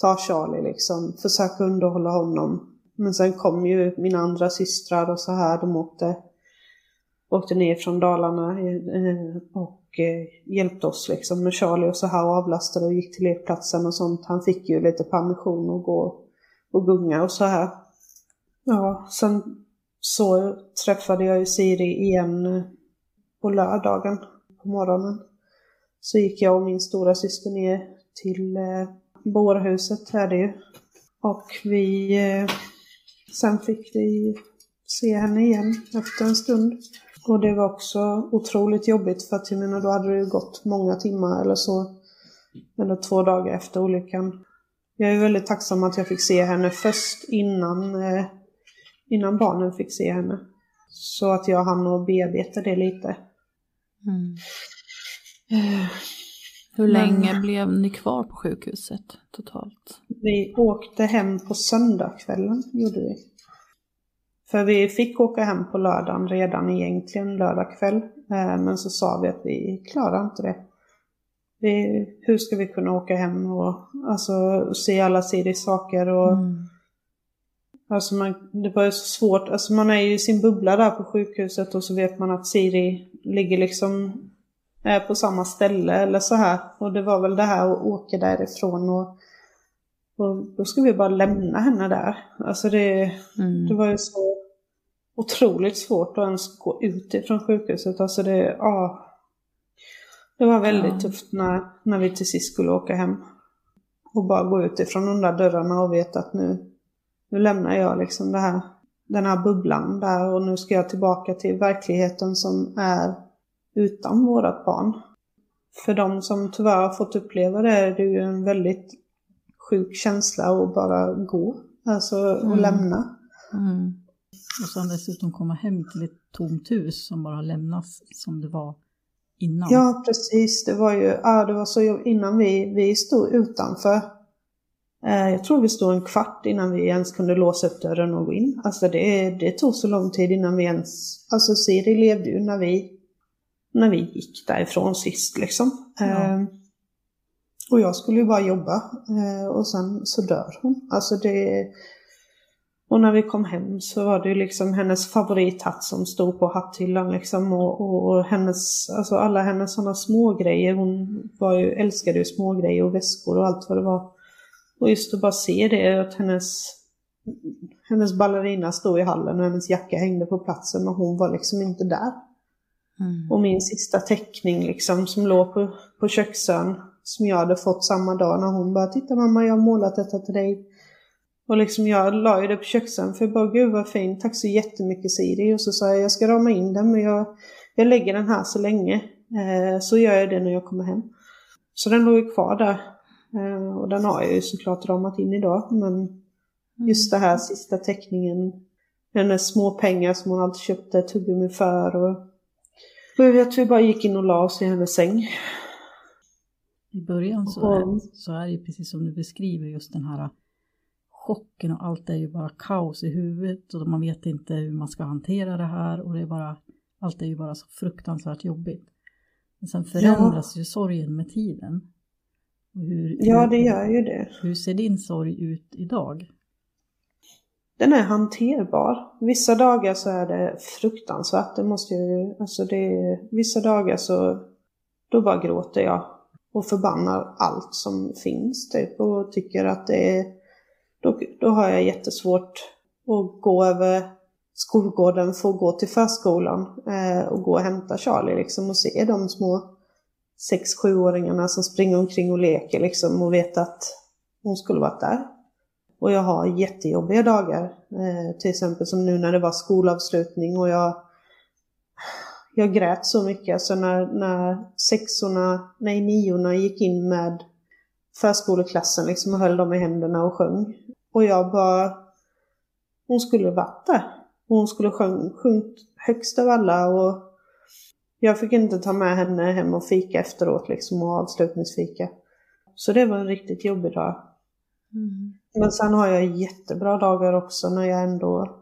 ta Charlie liksom, försöka underhålla honom men sen kom ju mina andra systrar och så här, de åkte, åkte ner från Dalarna eh, och eh, hjälpte oss liksom med Charlie och så här och avlastade och gick till lekplatsen och sånt. Han fick ju lite permission att gå och gunga och så här. Ja, sen så träffade jag ju Siri igen eh, på lördagen på morgonen. Så gick jag och min stora syster ner till eh, bårhuset är det ju. Och vi eh, Sen fick vi se henne igen efter en stund. Och det var också otroligt jobbigt för att jag menar då hade det ju gått många timmar eller så. Eller två dagar efter olyckan. Jag är väldigt tacksam att jag fick se henne först innan, eh, innan barnen fick se henne. Så att jag hann och bearbeta det lite. Mm. Hur länge Men, blev ni kvar på sjukhuset totalt? Vi åkte hem på söndagskvällen, gjorde vi. För vi fick åka hem på lördagen redan egentligen lördag kväll. Eh, men så sa vi att vi klarar inte det. Vi, hur ska vi kunna åka hem och alltså, se alla Siris saker och mm. Alltså man, det var ju så svårt, alltså man är ju i sin bubbla där på sjukhuset och så vet man att Siri ligger liksom på samma ställe eller så här. Och det var väl det här att åka därifrån och, och då ska vi bara lämna henne där. Alltså det, mm. det var ju så otroligt svårt att ens gå ut ifrån sjukhuset. Alltså det, ja. Det var väldigt ja. tufft när, när vi till sist skulle åka hem. Och bara gå ut ifrån de där dörrarna och veta att nu, nu lämnar jag liksom det här, den här bubblan där och nu ska jag tillbaka till verkligheten som är utan vårat barn. För de som tyvärr har fått uppleva det är det ju en väldigt sjuk känsla att bara gå. Alltså mm. lämna. Mm. Och sen dessutom komma hem till ett tomt hus som bara lämnas som det var innan. Ja, precis. Det var ju, ja, det var så innan vi, vi stod utanför Eh, jag tror vi stod en kvart innan vi ens kunde låsa upp dörren och gå in. Alltså det, det tog så lång tid innan vi ens... Alltså Siri levde ju när vi, när vi gick därifrån sist liksom. Ja. Eh, och jag skulle ju bara jobba eh, och sen så dör hon. Alltså det... Och när vi kom hem så var det ju liksom hennes favorithatt som stod på hatthyllan liksom och, och hennes, alltså alla hennes sådana små grejer. Hon var ju, älskade ju små grejer och väskor och allt vad det var. Och just att bara se det, att hennes, hennes ballerina stod i hallen och hennes jacka hängde på platsen och hon var liksom inte där. Mm. Och min sista teckning liksom som låg på, på köksön som jag hade fått samma dag när hon bara Titta mamma, jag har målat detta till dig. Och liksom jag la ju det på köksön för jag bara Gud vad fint, tack så jättemycket Siri. Och så sa jag jag ska rama in den men jag, jag lägger den här så länge. Eh, så gör jag det när jag kommer hem. Så den låg ju kvar där. Eh, och den har jag ju såklart ramat in idag men mm. just det här sista teckningen. Hennes små pengar som hon alltid köpte tuggummi för. Och, jag vet vi bara gick in och la oss i hennes säng. I början så är, så är det precis som du beskriver just den här chocken och allt är ju bara kaos i huvudet och man vet inte hur man ska hantera det här och det är bara, allt är ju bara så fruktansvärt jobbigt. Men sen förändras ja. ju sorgen med tiden. Hur, ja, det gör ju det. Hur ser din sorg ut idag? Den är hanterbar. Vissa dagar så är det fruktansvärt. Det måste ju, alltså det, vissa dagar så, då bara gråter jag och förbannar allt som finns typ och tycker att det är, då, då har jag jättesvårt att gå över skolgården för att gå till förskolan eh, och gå och hämta Charlie liksom och se de små 6-7-åringarna som springer omkring och leker liksom och vet att hon skulle varit där. Och jag har jättejobbiga dagar, eh, till exempel som nu när det var skolavslutning och jag jag grät så mycket. Alltså när, när sexorna, nej niorna gick in med förskoleklassen liksom och höll dem i händerna och sjöng. Och jag bara, hon skulle varit där. Hon skulle sjung, sjungit högst av alla och jag fick inte ta med henne hem och fika efteråt liksom och avslutningsfika. Så det var en riktigt jobbig dag. Mm. Men sen har jag jättebra dagar också när jag ändå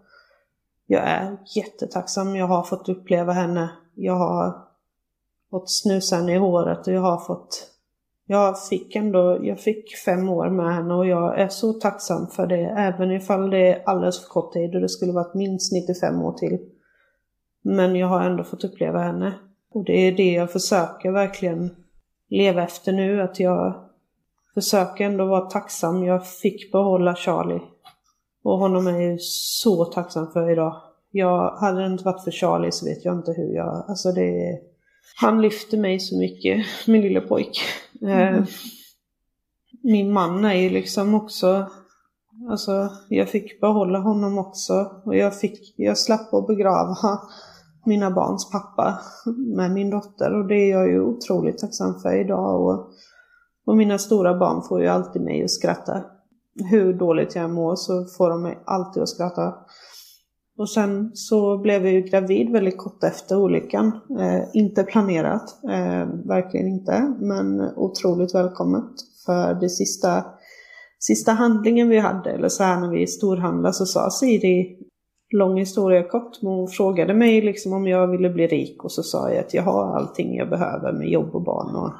jag är jättetacksam. Jag har fått uppleva henne jag har fått snusa henne i håret och jag har fått jag fick ändå, jag fick fem år med henne och jag är så tacksam för det. Även ifall det är alldeles för kort tid och det skulle varit minst 95 år till. Men jag har ändå fått uppleva henne. Och det är det jag försöker verkligen leva efter nu. Att jag försöker ändå vara tacksam. Jag fick behålla Charlie. Och honom är jag så tacksam för idag. Jag, hade det inte varit för Charlie så vet jag inte hur jag, alltså det Han lyfter mig så mycket, [laughs] min lilla pojk. Mm. Eh, min man är ju liksom också, alltså jag fick behålla honom också. Och jag fick, jag slapp att begrava [laughs] mina barns pappa med min dotter och det är jag ju otroligt tacksam för idag. Och, och mina stora barn får ju alltid mig att skratta. Hur dåligt jag mår så får de mig alltid att skratta. Och sen så blev jag ju gravid väldigt kort efter olyckan. Eh, inte planerat, eh, verkligen inte, men otroligt välkommet. För det sista, sista handlingen vi hade, eller så här när vi storhandlade, så sa Siri, lång historia kort, men hon frågade mig liksom om jag ville bli rik och så sa jag att jag har allting jag behöver med jobb och barn och,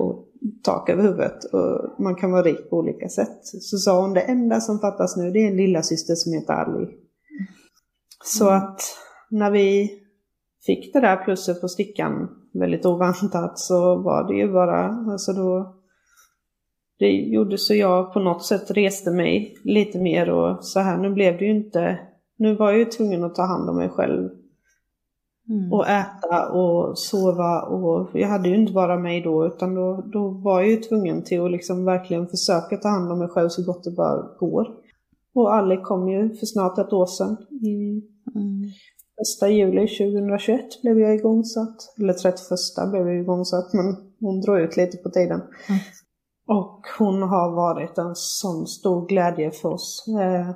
och tak över huvudet. Och man kan vara rik på olika sätt. Så sa hon det enda som fattas nu det är en lilla syster som heter Ali. Så mm. att när vi fick det där plusset på stickan väldigt oväntat så var det ju bara, alltså då det gjorde så jag på något sätt reste mig lite mer och så här, nu blev det ju inte, nu var jag ju tvungen att ta hand om mig själv. Mm. Och äta och sova och jag hade ju inte bara mig då utan då, då var jag ju tvungen till att liksom verkligen försöka ta hand om mig själv så gott det bara går. Och Ali kom ju för snart ett år sedan. I mm. första juli 2021 blev jag igångsatt. Eller 31 blev jag igångsatt men hon drog ut lite på tiden. Mm. Och hon har varit en sån stor glädje för oss. Eh,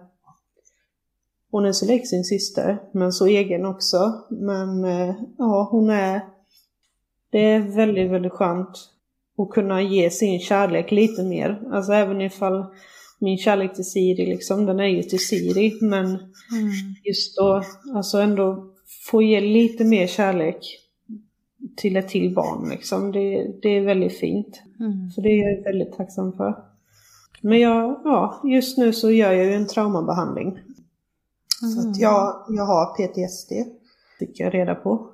hon är så lik sin syster, men så egen också. Men eh, ja, hon är... Det är väldigt, väldigt skönt att kunna ge sin kärlek lite mer. Alltså även ifall min kärlek till Siri liksom, den är ju till Siri. Men Mm. just då, alltså ändå få ge lite mer kärlek till ett till barn liksom. Det, det är väldigt fint. Mm. Så det är jag väldigt tacksam för. Men jag, ja, just nu så gör jag ju en traumabehandling. Så att jag, jag har PTSD, fick jag reda på.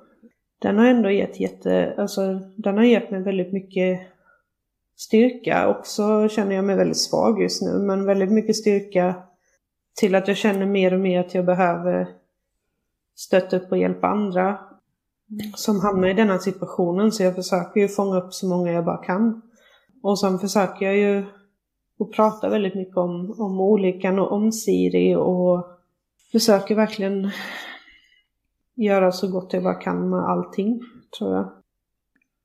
Den har ändå gett jätte, alltså den har gett mig väldigt mycket styrka. Också känner jag mig väldigt svag just nu, men väldigt mycket styrka till att jag känner mer och mer att jag behöver stötta upp och hjälpa andra som hamnar i denna situationen. Så jag försöker ju fånga upp så många jag bara kan. Och sen försöker jag ju att prata väldigt mycket om, om olyckan och om Siri och försöker verkligen göra så gott jag bara kan med allting, tror jag.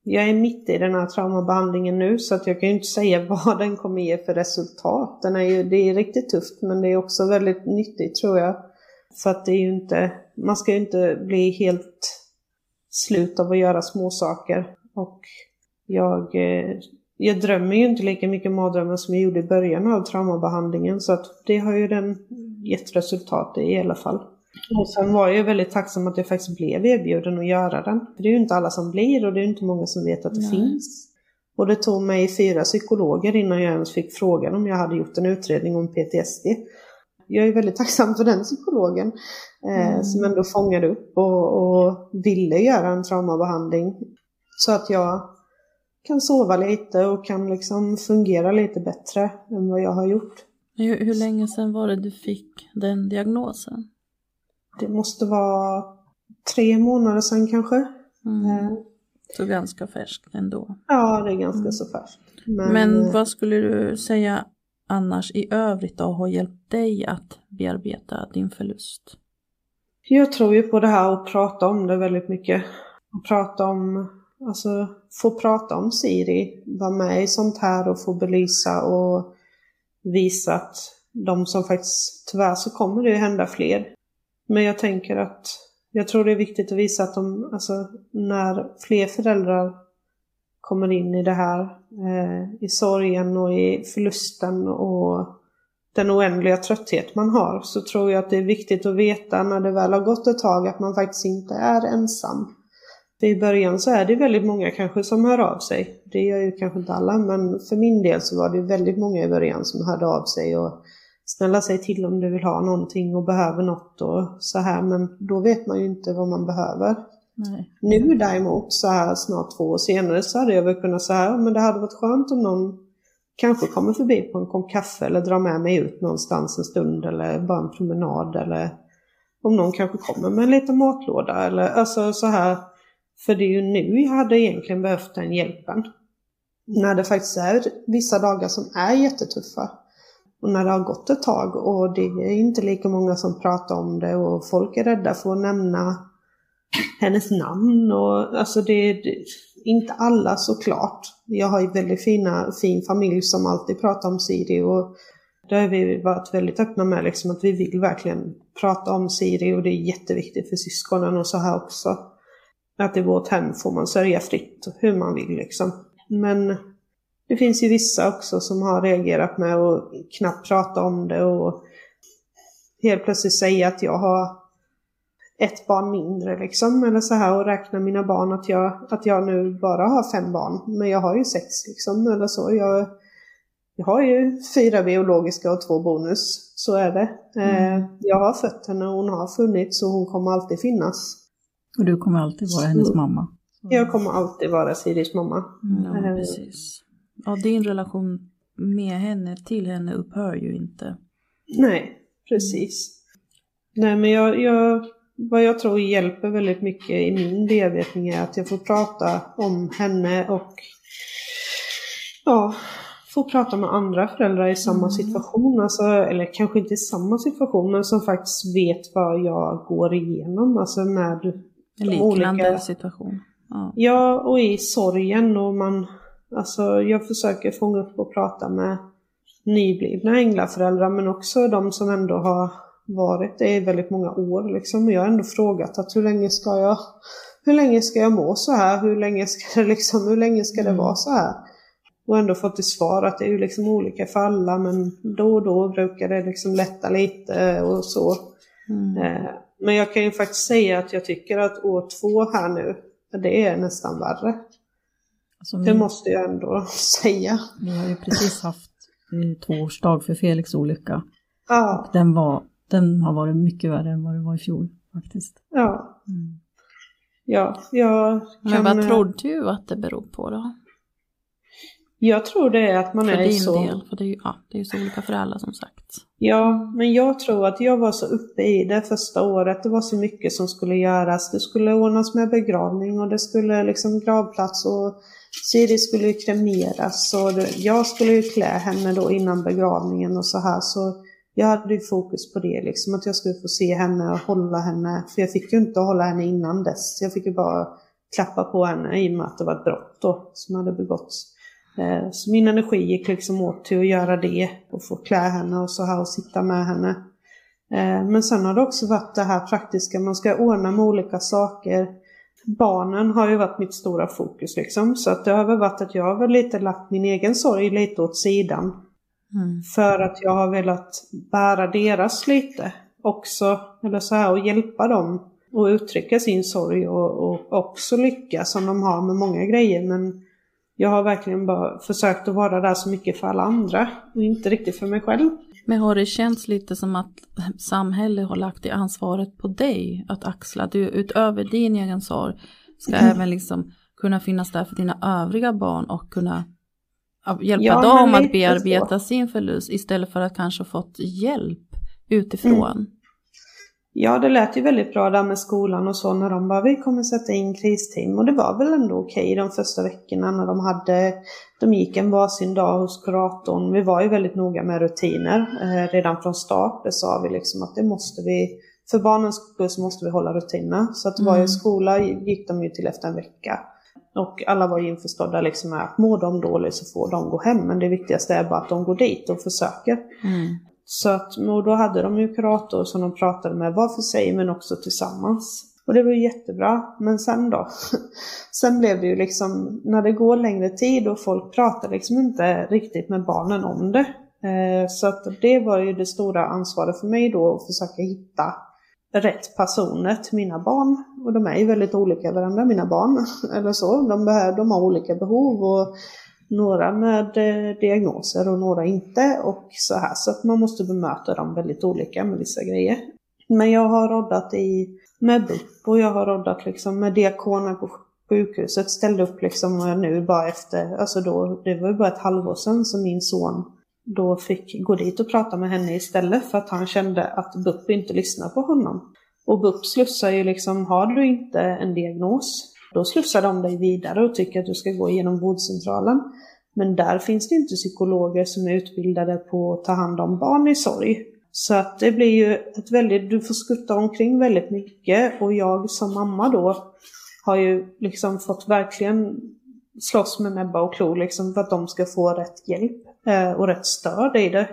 Jag är mitt i den här traumabehandlingen nu så att jag kan ju inte säga [laughs] vad den kommer ge för resultat. Den är ju, det är riktigt tufft men det är också väldigt nyttigt tror jag. För att det är ju inte, man ska ju inte bli helt slut av att göra små saker. Och jag, eh, jag drömmer ju inte lika mycket mardrömmar som jag gjorde i början av traumabehandlingen så att det har ju den gett resultat i i alla fall. Och sen var jag väldigt tacksam att jag faktiskt blev erbjuden att göra den. För det är ju inte alla som blir och det är inte många som vet att det Nej. finns. Och det tog mig fyra psykologer innan jag ens fick frågan om jag hade gjort en utredning om PTSD. Jag är väldigt tacksam för den psykologen eh, Mm. som ändå fångade upp och, och ville göra en traumabehandling. Så att jag kan sova lite och kan liksom fungera lite bättre än vad jag har gjort. Hur, hur länge sedan var det du fick den diagnosen? Det måste vara tre månader sedan kanske. Mm. Eh, Så ganska färskt ändå. Ja, det är ganska så färskt. Men, Men eh, vad skulle du säga annars i övrigt då har hjälpt dig att bearbeta din förlust? jag tror ju på det här att prata om det väldigt mycket. Och prata om, alltså få prata om Siri, vara med i sånt här och få belysa och visa att de som faktiskt, tyvärr så kommer det ju hända fler. Men jag tänker att, jag tror det är viktigt att visa att de, alltså när fler föräldrar kommer in i det här, eh, i sorgen och i förlusten och den oändliga trötthet man har, så tror jag att det är viktigt att veta när det väl har gått ett tag att man faktiskt inte är ensam. För i början så är det väldigt många kanske som hör av sig. Det gör ju kanske inte alla, men för min del så var det väldigt många i början som hörde av sig och snälla säg till om du vill ha någonting och behöver något och så här, men då vet man ju inte vad man behöver. Nej. Nu däremot, så här snart två år senare, så hade jag väl kunnat säga men det hade varit skönt om någon kanske kommer förbi på en kopp kaffe eller drar med mig ut någonstans en stund eller bara en promenad eller om någon kanske kommer med en liten matlåda eller alltså så här. För det är ju nu jag hade egentligen behövt den hjälpen. När det faktiskt är vissa dagar som är jättetuffa. Och när det har gått ett tag och det är inte lika många som pratar om det och folk är rädda för att nämna hennes namn och alltså det, är inte alla såklart. Jag har ju väldigt fina, fin familj som alltid pratar om Siri och det har vi varit väldigt öppna med liksom att vi vill verkligen prata om Siri och det är jätteviktigt för syskonen och så här också. Att i vårt hem får man sörja fritt hur man vill liksom. Men det finns ju vissa också som har reagerat med att knappt prata om det och helt plötsligt säga att jag har ett barn mindre liksom. Eller så här och räkna mina barn att jag, att jag nu bara har fem barn. Men jag har ju sex liksom. Eller så. Jag, jag har ju fyra biologiska och två bonus. Så är det. Eh, jag har fött henne och hon har funnits och hon kommer alltid finnas. Och du kommer alltid vara hennes mamma. Jag kommer alltid vara Siris mamma. Ja, Eh, precis. Ja, din relation med henne, till henne upphör ju inte. Nej, precis. Nej, men jag, jag, vad jag tror hjälper väldigt mycket i min bearbetning är att jag får prata om henne och ja, få prata med andra föräldrar i samma situation. Alltså, eller kanske inte i samma situation, men som faktiskt vet vad jag går igenom. Alltså med En de liknande olika- situation. Ja. Ja, och i sorgen och man, alltså jag försöker fånga upp och prata med nyblivna änglaföräldrar men också de som ändå har varit det i väldigt många år liksom. Och jag har ändå frågat att hur länge ska jag, hur länge ska jag må så här? Hur länge ska det liksom, hur länge ska det vara så här? Och ändå fått till svar att det är ju liksom olika för alla men då och då brukar det liksom lätta lite och så. Mm. Eh, men jag kan ju faktiskt säga att jag tycker att år två här nu, det är nästan värre. Alltså, det måste jag ändå [laughs] säga. Vi har ju precis haft tvåårsdag för Felix olycka. Ja. Och den, var, den har varit mycket värre än vad det var i fjol faktiskt. Ja. Mm. Ja, jag kan... Men vad tror du att det beror på då? Jag tror det är att man för är din så... Del, för det är ju ja, det är så olika för alla som sagt. Ja, men jag tror att jag var så uppe i det första året. Det var så mycket som skulle göras. Det skulle ordnas med begravning och det skulle liksom gravplats och Siri skulle ju kremeras och jag skulle ju klä henne då innan begravningen och så här. Så jag hade ju fokus på det liksom, att jag skulle få se henne och hålla henne. För jag fick ju inte hålla henne innan dess. Jag fick ju bara klappa på henne i och med att det var ett brott då som hade begåtts. Eh, så min energi gick liksom åt till att göra det och få klä henne och så här och sitta med henne. Eh, men sen har det också varit det här praktiska, man ska ordna med olika saker. Barnen har ju varit mitt stora fokus liksom, så att det har väl varit att jag har väl lite lagt min egen sorg lite åt sidan. Mm. För att jag har velat bära deras lite också, eller så här, och hjälpa dem att uttrycka sin sorg och, och också lyckas som de har med många grejer. Men jag har verkligen bara försökt att vara där så mycket för alla andra och inte riktigt för mig själv. Men har det känts lite som att samhället har lagt det ansvaret på dig att axla? Du utöver din egen sorg ska mm. även liksom kunna finnas där för dina övriga barn och kunna hjälpa ja, dem att bearbeta så. sin förlust istället för att kanske fått hjälp utifrån. Mm. Ja, det lät ju väldigt bra där med skolan och så när de bara vi kommer sätta in kristeam och det var väl ändå okej de första veckorna när de hade, de gick en varsin dag hos kuratorn. Vi var ju väldigt noga med rutiner eh, redan från start. Det sa vi liksom att det måste vi, för barnens skull så måste vi hålla rutiner. Så att varje mm. skola gick de ju till efter en vecka. Och alla var ju införstådda liksom med att mår de dåligt så får de gå hem. Men det viktigaste är bara att de går dit och försöker. Mm. Så att, och då hade de ju kurator som de pratade med var för sig men också tillsammans. Och det var ju jättebra. Men sen då? [laughs] sen blev det ju liksom, när det går längre tid och folk pratar liksom inte riktigt med barnen om det. Eh, så att det var ju det stora ansvaret för mig då att försöka hitta rätt personer till mina barn. Och de är ju väldigt olika varandra, mina barn. [laughs] Eller så. De, behöver, de har olika behov och några med eh, diagnoser och några inte och så här. Så att man måste bemöta dem väldigt olika med vissa grejer. Men jag har roddat i med BUP och jag har roddat liksom med diakoner på sjukhuset. Ställde upp liksom nu bara efter, alltså då, det var ju bara ett halvår sedan som min son då fick gå dit och prata med henne istället för att han kände att BUP inte lyssnar på honom. Och BUP slussar ju liksom, har du inte en diagnos då slussar de dig vidare och tycker att du ska gå igenom vårdcentralen. Men där finns det inte psykologer som är utbildade på att ta hand om barn i sorg. Så att det blir ju ett väldigt, du får skutta omkring väldigt mycket och jag som mamma då har ju liksom fått verkligen slåss med näbbar och klor liksom för att de ska få rätt hjälp eh, och rätt stöd i det.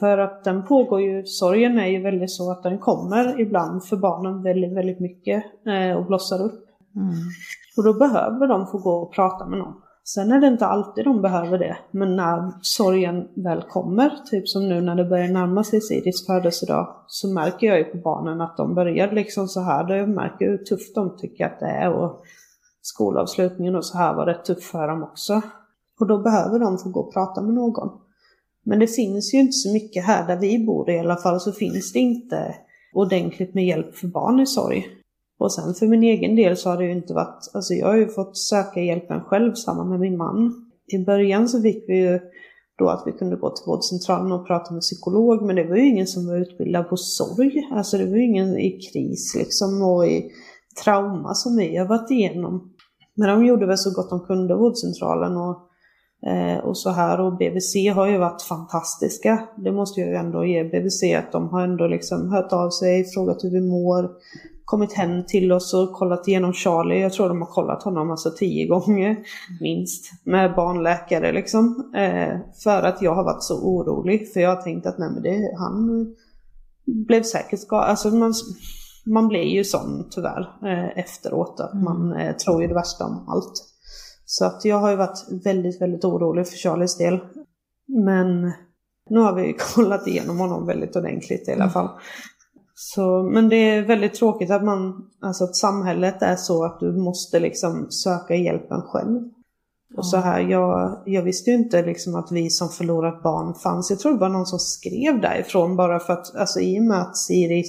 För att den pågår ju, sorgen är ju väldigt så att den kommer ibland för barnen väldigt, väldigt mycket eh, och blossar upp. Mm. Och då behöver de få gå och prata med någon. Sen är det inte alltid de behöver det, men när sorgen väl kommer, typ som nu när det börjar närma sig Siris födelsedag, så märker jag ju på barnen att de börjar liksom så här, jag märker hur tufft de tycker att det är och skolavslutningen och så här var rätt tufft för dem också. Och då behöver de få gå och prata med någon. Men det finns ju inte så mycket här där vi bor i alla fall, så finns det inte ordentligt med hjälp för barn i sorg. Och sen för min egen del så har det ju inte varit, alltså jag har ju fått söka hjälpen själv samma med min man. I början så fick vi ju då att vi kunde gå till vårdcentralen och prata med psykolog, men det var ju ingen som var utbildad på sorg. Alltså det var ju ingen i kris liksom och i trauma som vi har varit igenom. Men de gjorde väl så gott de kunde, vårdcentralen och, eh, och så här. Och BVC har ju varit fantastiska. Det måste jag ju ändå ge BVC att de har ändå liksom hört av sig, frågat hur vi mår, kommit hem till oss och kollat igenom Charlie. Jag tror de har kollat honom alltså tio gånger minst med barnläkare liksom. Eh, för att jag har varit så orolig för jag har tänkt att nej men det, han blev säkert skadad. Alltså man, man blir ju sån tyvärr eh, efteråt att mm. man eh, tror ju det värsta om allt. Så att jag har ju varit väldigt, väldigt orolig för Charlies del. Men nu har vi [laughs] kollat igenom honom väldigt ordentligt i alla mm. fall. Så, men det är väldigt tråkigt att man, alltså att samhället är så att du måste liksom söka hjälpen själv. Och så här, jag, jag visste ju inte liksom att vi som förlorat barn fanns. Jag tror det var någon som skrev därifrån bara för att, alltså i och med att Siri,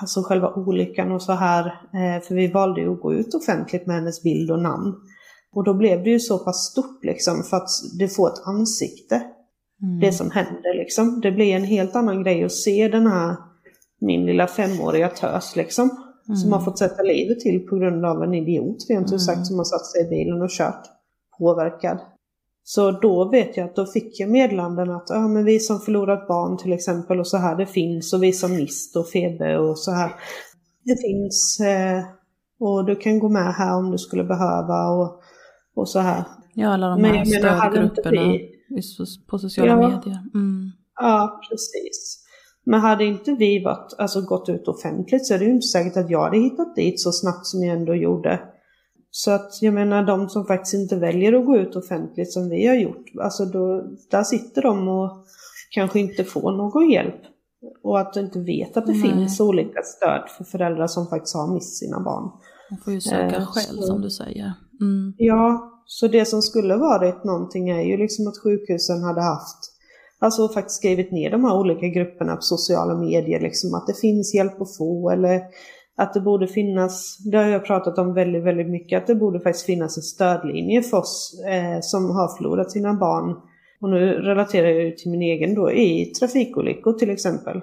alltså själva olyckan och så här, eh, för vi valde ju att gå ut offentligt med hennes bild och namn. Och då blev det ju så pass stort liksom för att det får ett ansikte. Mm. Det som händer liksom. Det blir en helt annan grej att se den här, min lilla femåriga tös liksom. Mm. Som har fått sätta livet till på grund av en idiot rent ut sagt mm. som har satt sig i bilen och kört påverkad. Så då vet jag att då fick jag meddelanden att ja, men vi som förlorat barn till exempel och så här det finns och vi som mist och feber och så här. Det finns eh, och du kan gå med här om du skulle behöva och, och så här. Ja, alla de här stödgrupperna på sociala ja, medier. Mm. Ja, precis. Men hade inte vi varit, alltså gått ut offentligt så är det ju inte säkert att jag hade hittat dit så snabbt som jag ändå gjorde. Så att jag menar de som faktiskt inte väljer att gå ut offentligt som vi har gjort, alltså då, där sitter de och kanske inte får någon hjälp. Och att de inte vet att det Nej. finns olika stöd för föräldrar som faktiskt har mist sina barn. Man får ju söka eh, själv så, som du säger. Mm. Ja, så det som skulle varit någonting är ju liksom att sjukhusen hade haft, alltså faktiskt skrivit ner de här olika grupperna på sociala medier, liksom att det finns hjälp att få eller att det borde finnas, det har jag pratat om väldigt, väldigt mycket, att det borde faktiskt finnas en stödlinje för oss eh, som har förlorat sina barn. Och nu relaterar jag ju till min egen då, i trafikolyckor till exempel.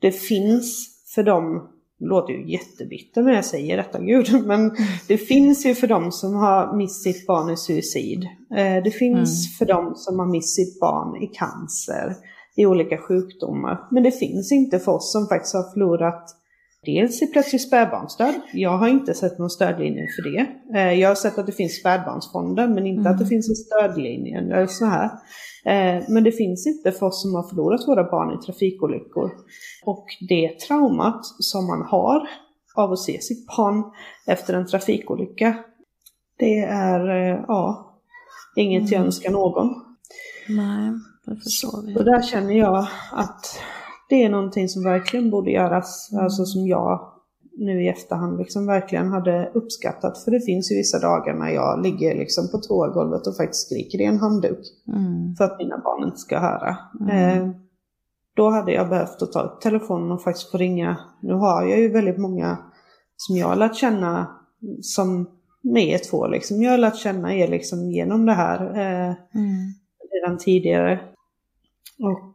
Det finns för dem, det låter ju jättebitter när jag säger detta gud, [laughs] men det finns ju för dem som har mist sitt barn i suicid. Eh, det finns mm. för dem som har mist sitt barn i cancer, i olika sjukdomar. Men det finns inte för oss som faktiskt har förlorat Dels i plötsligt spädbarnstöd. Jag har inte sett någon stödlinje för det. Eh, jag har sett att det finns spädbarnsfonder men inte mm. att det mm. finns en stödlinje eller så här. Eh, men det finns inte för oss som har förlorat våra barn i trafikolyckor. Och det traumat som man har av att se sitt barn efter en trafikolycka, det är eh, ja, inget mm. jag önskar någon. Nej, det förstår vi. Och där känner jag att det är någonting som verkligen borde göras, mm. alltså som jag nu i efterhand liksom verkligen hade uppskattat. För det finns ju vissa dagar när jag ligger liksom på toagolvet och faktiskt skriker i en handduk. Mm. För att mina barn inte ska höra. Mm. Eh, då hade jag behövt att ta upp telefonen och faktiskt få ringa. Nu har jag ju väldigt många som jag har lärt känna som med två liksom. Jag har lärt känna er liksom genom det här eh, mm. redan tidigare. Och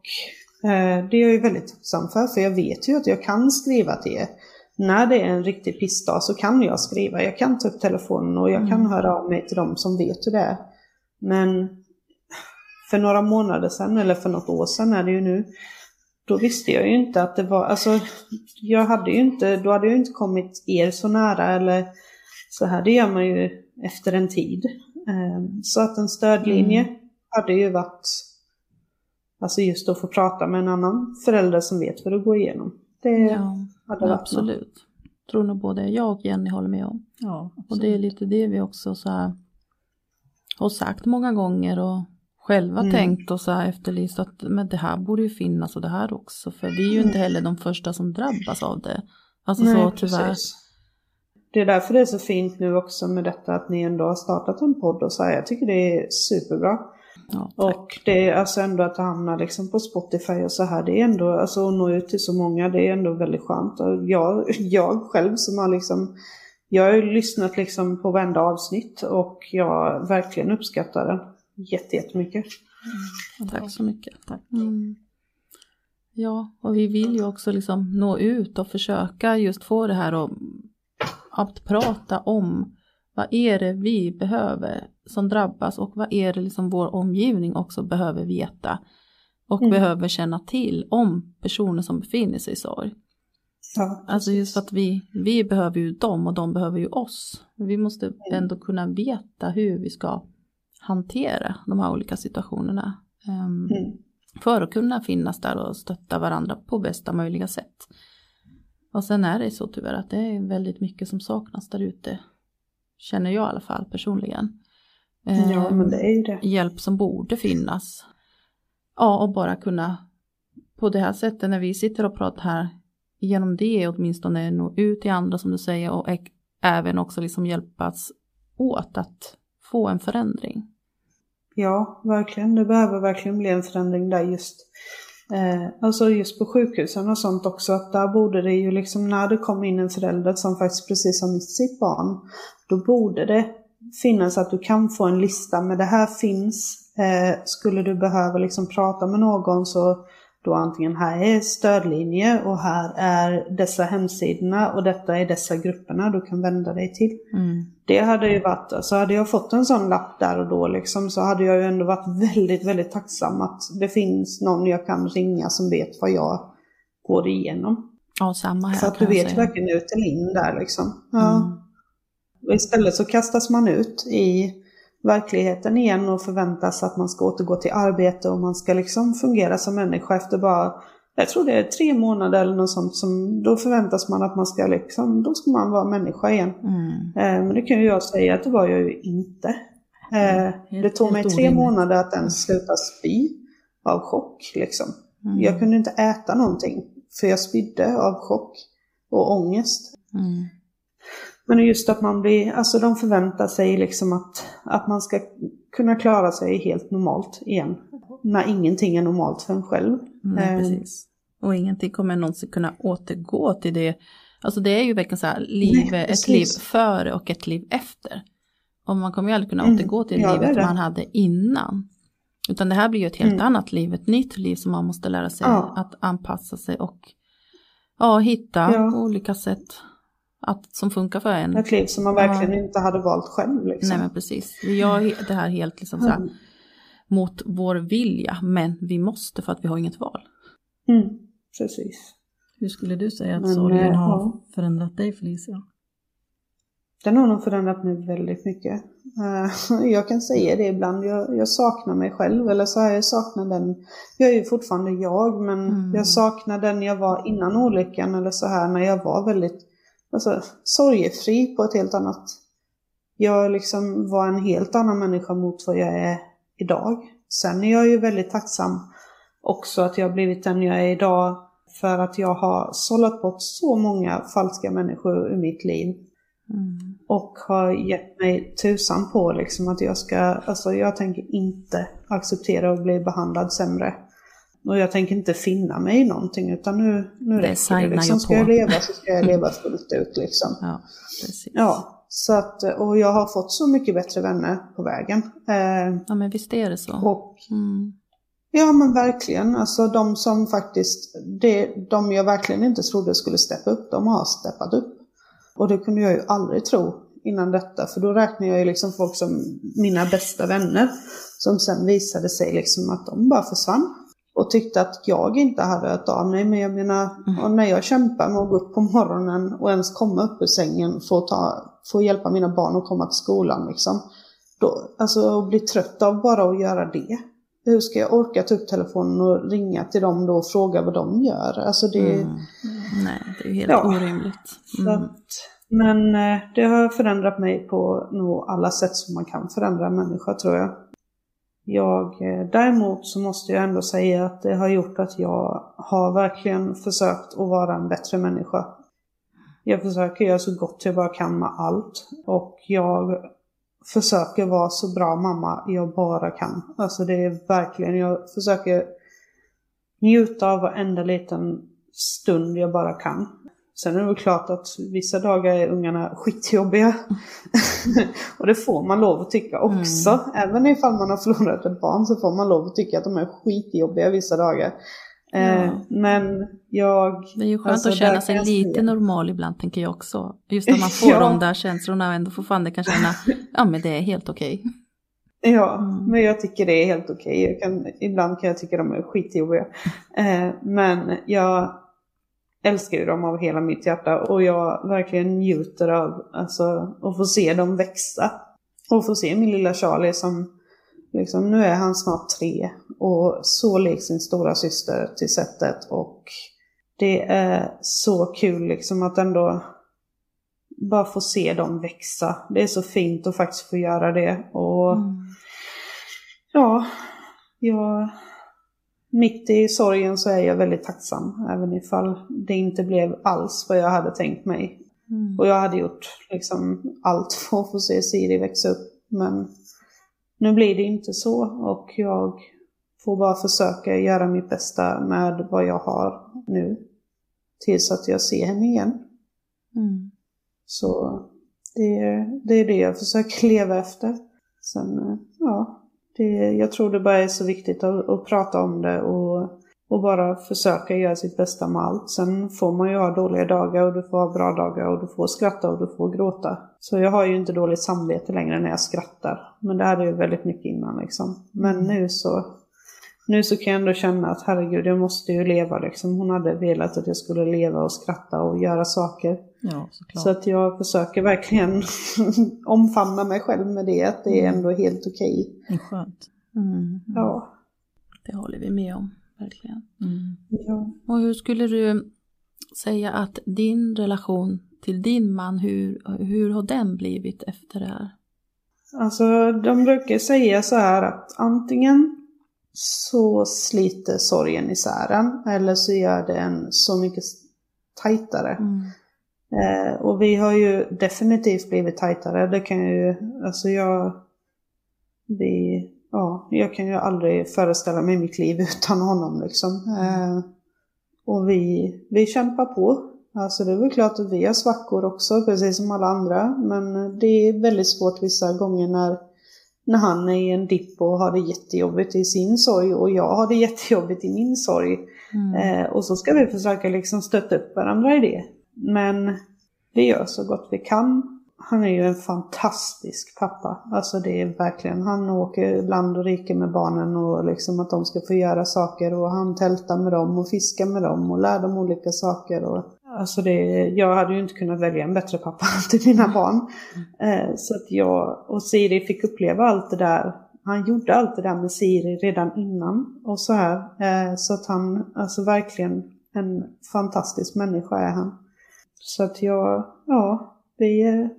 det är jag ju väldigt tacksam för, för jag vet ju att jag kan skriva till er. När det är en riktig pissdag så kan jag skriva. Jag kan ta upp telefonen och jag kan mm. höra av mig till dem som vet hur det är. Men för några månader sedan, eller för något år sedan är det ju nu, då visste jag ju inte att det var, alltså jag hade ju inte, då hade jag ju inte kommit er så nära eller så här, det gör man ju efter en tid. Eh, så att en stödlinje mm. hade ju varit Alltså just att få prata med en annan förälder som vet vad du går igenom. Det ja, hade varit absolut. Något. Tror nog både jag och Jenny håller med om. Ja, och det är lite det vi också så här, har sagt många gånger och själva mm. tänkt och så här efterlyst att men det här borde ju finnas och det här också. För vi är ju inte mm. heller de första som drabbas av det. Alltså Nej, så tyvärr. Precis. Det är därför det är så fint nu också med detta att ni ändå har startat en podd och så här. Jag tycker det är superbra. Ja, och det är alltså ändå att hamna liksom på Spotify och så här, det är ändå, alltså att nå ut till så många, det är ändå väldigt skönt. Och jag, [laughs] jag själv som har liksom, jag har ju lyssnat liksom på varenda avsnitt och jag verkligen uppskattar den jättemycket. Mm, tack så mycket. Tack. Mm. Ja, och vi vill ju också liksom nå ut och försöka just få det här att, att prata om vad är det vi behöver som drabbas och vad är det liksom vår omgivning också behöver veta och mm. behöver känna till om personer som befinner sig i sorg. Ja, alltså just att vi, vi behöver ju dem och de behöver ju oss. Vi måste mm. ändå kunna veta hur vi ska hantera de här olika situationerna. Um, mm. För att kunna finnas där och stötta varandra på bästa möjliga sätt. Och sen är det så tyvärr att det är väldigt mycket som saknas där ute. Känner jag i alla fall personligen. Ja, men det är ju det. Hjälp som borde finnas. Ja, och bara kunna på det här sättet när vi sitter och pratar här genom det åtminstone nå ut till andra som du säger och även också liksom hjälpas åt att få en förändring. Ja, verkligen. Det behöver verkligen bli en förändring där just. Eh, alltså just på sjukhusen och sånt också, att där borde det ju liksom när det kommer in en förälder som faktiskt precis har mist sitt barn, då borde det finnas att du kan få en lista med det här finns. Eh, skulle du behöva liksom prata med någon så då antingen här är stödlinje och här är dessa hemsidorna och detta är dessa grupperna du kan vända dig till. Mm. Det hade ju varit, alltså hade jag fått en sån lapp där och då liksom så hade jag ju ändå varit väldigt, väldigt tacksam att det finns någon jag kan ringa som vet vad jag går igenom. Ja, samma här Så att du vet verkligen ut eller in där liksom. Ja. Mm. Och istället så kastas man ut i verkligheten igen och förväntas att man ska återgå till arbete och man ska liksom fungera som människa efter bara, jag tror det är tre månader eller något sånt, som, då förväntas man att man ska liksom, då ska man vara människa igen. Mm. Eh, men det kan ju jag säga att det var jag ju inte. Eh, det tog mig tre månader att ens sluta spy av chock liksom. Mm. Jag kunde inte äta någonting för jag spydde av chock och ångest. Mm. Men just att man blir, alltså de förväntar sig liksom att, att man ska kunna klara sig helt normalt igen. När ingenting är normalt för en själv. Nej, eh, precis. Och ingenting kommer någonsin kunna återgå till det. Alltså det är ju verkligen så här, liv, Nej, ett liv före och ett liv efter. Och man kommer ju aldrig kunna mm. återgå till ja, livet man hade innan. Utan det här blir ju ett helt mm. annat liv, ett nytt liv som man måste lära sig ja. att anpassa sig och ja, hitta ja. olika sätt att, som funkar för en. Ett liv som man verkligen ja. inte hade valt själv. Liksom. Nej men precis. Vi gör det här helt liksom så här, mm. mot vår vilja, men vi måste för att vi har inget val. Mm, precis. Hur skulle du säga att men, sorgen äh, har ja. förändrat dig Felicia? Den har nog förändrat mig väldigt mycket. Uh, [laughs] jag kan säga det ibland, jag, jag, saknar mig själv, eller så här, jag saknar den, jag är ju fortfarande jag, men mm. jag saknar den jag var innan olyckan, eller så här när jag var väldigt alltså, sorgefri på ett helt annat... Jag liksom var en helt annan människa mot vad jag är idag. Sen är jag ju väldigt tacksam också att jag har blivit den jag är idag för att jag har sållat bort så många falska människor ur mitt liv. Mm. Och har gett mig tusan på liksom att jag ska, alltså jag tänker inte acceptera att bli behandlad sämre. Och jag tänker inte finna mig i någonting utan nu, nu det räcker det. Liksom, ska jag leva så ska jag leva fullt ut liksom. Ja, precis. Ja, så att, och jag har fått så mycket bättre vänner på vägen. Eh, ja men visst är det så. Och, mm. Ja men verkligen, alltså de som faktiskt, det, de jag verkligen inte trodde skulle steppa upp, de har steppat upp. Och det kunde jag ju aldrig tro innan detta, för då räknar jag ju liksom folk som mina bästa vänner. Som sen visade sig liksom att de bara försvann och tyckte att jag inte hade hört av mig. Men jag menar, mm. när jag kämpar med att gå upp på morgonen och ens komma upp ur sängen för att, ta, för att hjälpa mina barn att komma till skolan liksom. Då, alltså att bli trött av bara att göra det. Hur ska jag orka ta upp telefonen och ringa till dem då och fråga vad de gör? Alltså det... Mm. Nej, det är helt ja. orimligt. Mm. Att, men eh, det har förändrat mig på nog alla sätt som man kan förändra en människa tror jag. Jag, eh, däremot så måste jag ändå säga att det har gjort att jag har verkligen försökt att vara en bättre människa. Jag försöker göra så gott jag bara kan med allt. Och jag försöker vara så bra mamma jag bara kan. Alltså det är verkligen, jag försöker njuta av varenda liten stund jag bara kan. Sen är det väl klart att vissa dagar är ungarna skitjobbiga. [laughs] och det får man lov att tycka också. Mm. Även ifall man har förlorat ett barn så får man lov att tycka att de är skitjobbiga vissa dagar. Ja. Eh, men jag... Det är ju skönt alltså, att känna sig lite säga. normal ibland tänker jag också. Just när man får [laughs] ja. de där känslorna och ändå fortfarande kan känna ja men det är helt okej. Okay. Ja, mm. men jag tycker det är helt okej. Okay. ibland kan jag tycka de är skitjobbiga. Eh, men jag älskar ju dem av hela mitt hjärta och jag verkligen njuter av alltså, att få se dem växa. Och få se min lilla Charlie som, liksom, nu är han snart tre och så lik sin stora syster till sättet och det är så kul liksom att ändå bara få se dem växa. Det är så fint att faktiskt få göra det. Och mm. ja, jag, mitt i sorgen så är jag väldigt tacksam. Även ifall det inte blev alls vad jag hade tänkt mig. Mm. Och jag hade gjort liksom allt för att få se Siri växa upp. Men nu blir det inte så och jag får bara försöka göra mitt bästa med vad jag har nu. Tills att jag ser henne igen. Mm. Så det är, det är det jag försöker leva efter. Sen, ja, det, jag tror det bara är så viktigt att, att prata om det och, och bara försöka göra sitt bästa med allt. Sen får man ju ha dåliga dagar och du får ha bra dagar och du får skratta och du får gråta. Så jag har ju inte dåligt samvete längre när jag skrattar. Men det hade jag väldigt mycket innan liksom. Men nu så nu så kan jag ändå känna att herregud, jag måste ju leva liksom. Hon hade velat att jag skulle leva och skratta och göra saker. Ja, så att jag försöker verkligen [laughs] omfamna mig själv med det, att det är mm. ändå helt okej. Okay. Skönt. Mm. Ja. Det håller vi med om, verkligen. Mm. Ja. Och hur skulle du säga att din relation till din man, hur, hur har den blivit efter det här? Alltså de brukar säga så här att antingen så sliter sorgen isär en eller så gör det en så mycket tajtare. Mm. Eh, och vi har ju definitivt blivit tajtare. Det kan ju, alltså jag, vi, ja, jag kan ju aldrig föreställa mig mitt liv [laughs] utan honom liksom. Eh, och vi, vi kämpar på. Alltså det är väl klart att vi har svackor också, precis som alla andra. Men det är väldigt svårt vissa gånger när när han är i en dipp och har det jättejobbigt i sin sorg och jag har det [laughs] jättejobbigt i min sorg. Mm. Eh, och så ska vi försöka liksom stötta upp varandra i det. Men vi gör så gott vi kan. Han är ju en fantastisk pappa. Alltså det är verkligen, han åker land och rike med barnen och liksom att de ska få göra saker och han tältar med dem och fiskar med dem och lär dem olika saker. Och Alltså det, jag hade ju inte kunnat välja en bättre pappa [laughs] till mina barn. Eh, så att jag och Siri fick uppleva allt det där. Han gjorde allt det där med Siri redan innan och så här. Eh, så att han, alltså verkligen en fantastisk människa är han. Så att jag, ja, vi är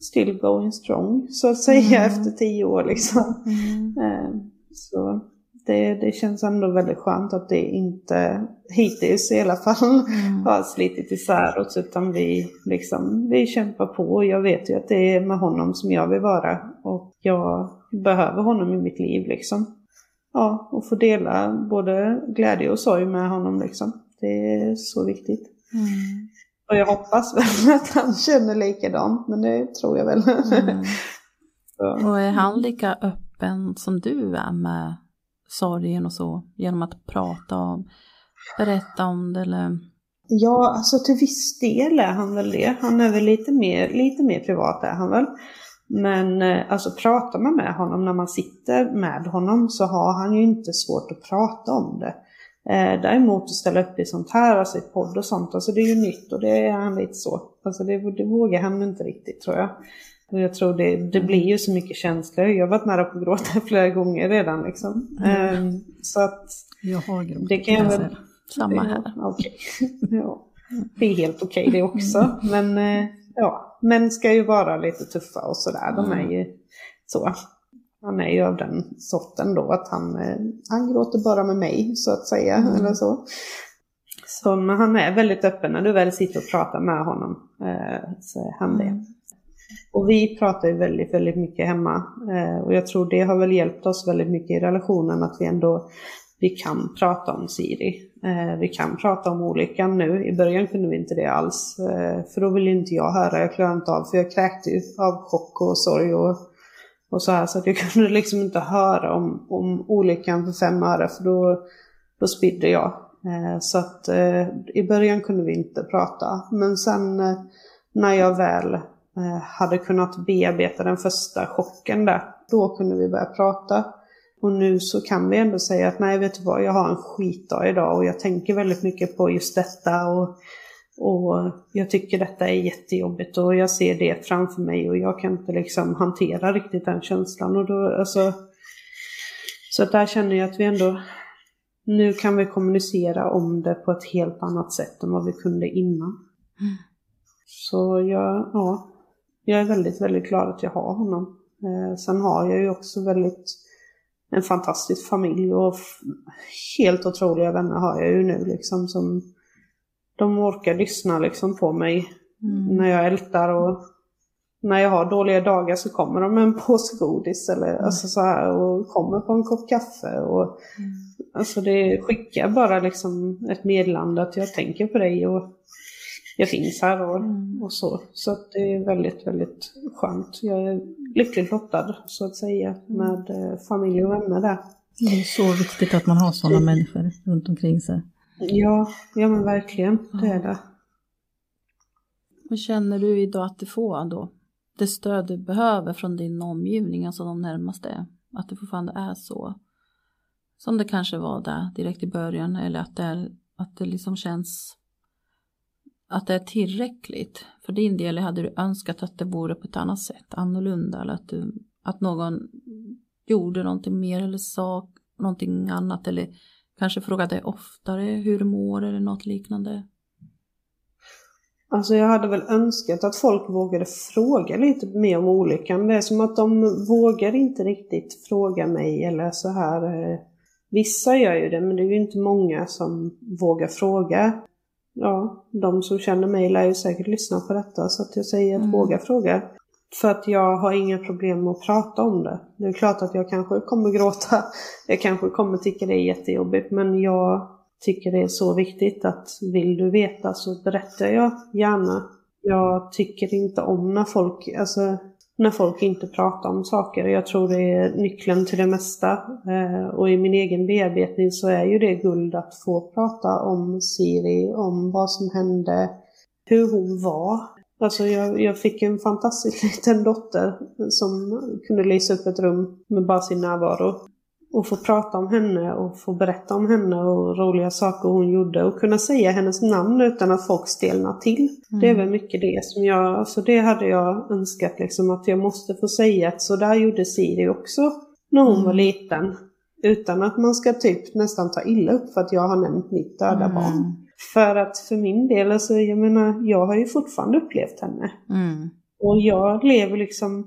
still going strong så att säga mm. efter tio år liksom. Mm. Eh, så det, det känns ändå väldigt skönt att det inte, hittills i alla fall, mm. har slitit isär oss utan vi, liksom, vi kämpar på. Och jag vet ju att det är med honom som jag vill vara och jag behöver honom i mitt liv liksom. Ja, och få dela både glädje och sorg med honom liksom. Det är så viktigt. Mm. Och jag hoppas väl [laughs] att han känner likadant, men det tror jag väl. Mm. [laughs] och är han lika öppen som du är med sorgen och så genom att prata om, berätta om det eller? Ja, alltså till viss del är han väl det. Han är väl lite mer, lite mer privat är han väl. Men eh, alltså pratar man med honom när man sitter med honom så har han ju inte svårt att prata om det. Eh, däremot att ställa upp i sånt här, alltså i podd och sånt, alltså det är ju nytt och det är han lite så. Alltså det, det vågar han inte riktigt tror jag. Och jag tror det, det blir ju så mycket känslor. Jag har varit nära på att gråta [laughs] flera gånger redan liksom. Mm. Um, så att jag har gråtit. Det kan jag väl... Samma här. Okej. Okay. [laughs] ja. Det är helt okej okay det också. Men uh, ja, män ska ju vara lite tuffa och sådär. De är ju så. Han är ju av den sorten då att han, uh, han gråter bara med mig så att säga. Mm. Eller så. Så men han är väldigt öppen när du väl sitter och pratar med honom. Uh, så är han det. Och vi pratar ju väldigt, väldigt mycket hemma. Eh, och jag tror det har väl hjälpt oss väldigt mycket i relationen att vi ändå vi kan prata om Siri. Eh, vi kan prata om olyckan nu. I början kunde vi inte det alls. Eh, för då ville inte jag höra, jag klarade inte av, för jag kräkte ju av chock och sorg och, och så här. Så att jag [laughs] kunde liksom inte höra om, om olyckan för fem öre, för då, då spydde jag. Eh, så att eh, i början kunde vi inte prata. Men sen eh, när jag väl hade kunnat bearbeta den första chocken där. Då kunde vi börja prata. Och nu så kan vi ändå säga att nej, vet du vad, jag har en skitdag idag och jag tänker väldigt mycket på just detta. Och, och jag tycker detta är jättejobbigt och jag ser det framför mig och jag kan inte liksom hantera riktigt den känslan. Och då, alltså, så att där känner jag att vi ändå, nu kan vi kommunicera om det på ett helt annat sätt än vad vi kunde innan. Mm. Så jag, ja, jag är väldigt, väldigt glad att jag har honom. Eh, sen har jag ju också väldigt en fantastisk familj och helt otroliga vänner har jag ju nu liksom som de orkar lyssna liksom på mig mm. när jag ältar och när jag har dåliga dagar så kommer de med en påse godis eller mm. alltså så här och kommer på en kopp kaffe och mm. alltså det skickar bara liksom ett meddelande att jag tänker på dig och jag finns här och, mm. och så. Så att det är väldigt, väldigt skönt. Jag är lyckligt lottad så att säga mm. med eh, familj och vänner där. Det är så viktigt att man har sådana människor runt omkring sig. Ja, ja men verkligen. Det är det. Hur känner du idag att du får då? Det stöd du behöver från din omgivning, alltså de närmaste. Att det fortfarande är så. Som det kanske var där direkt i början eller att det, är, att det liksom känns att det är tillräckligt. För din del hade du önskat att det vore på ett annat sätt, annorlunda eller att, du, att någon gjorde någonting mer eller sa någonting annat eller kanske frågade oftare hur du mår eller något liknande. Alltså jag hade väl önskat att folk vågade fråga lite mer om olyckan. Det är som att de vågar inte riktigt fråga mig eller så här. Vissa gör ju det men det är ju inte många som vågar fråga ja, de som känner mig lär ju säkert lyssna på detta så att jag säger mm. våga fråga. För att jag har inga problem med att prata om det. Det är klart att jag kanske kommer gråta, [laughs] jag kanske kommer tycka det är jättejobbigt men jag tycker det är så viktigt att vill du veta så berättar jag gärna. Jag tycker inte om när folk, alltså när folk inte pratar om saker. Jag tror det är nyckeln till det mesta. Eh, och i min egen bearbetning så är ju det guld att få prata om Siri, om vad som hände, hur hon var. Alltså jag, jag fick en fantastisk [laughs] liten dotter som kunde lysa upp ett rum med bara sin närvaro och få prata om henne och få berätta om henne och roliga saker hon gjorde och kunna säga hennes namn utan att folk stelnar till. Mm. Det är väl mycket det som jag, alltså det hade jag önskat liksom att jag måste få säga att så där gjorde Siri också när hon mm. var liten. Utan att man ska typ nästan ta illa upp för att jag har nämnt mitt döda mm. barn. För att för min del, alltså jag menar, jag har ju fortfarande upplevt henne. Mm. Och jag lever liksom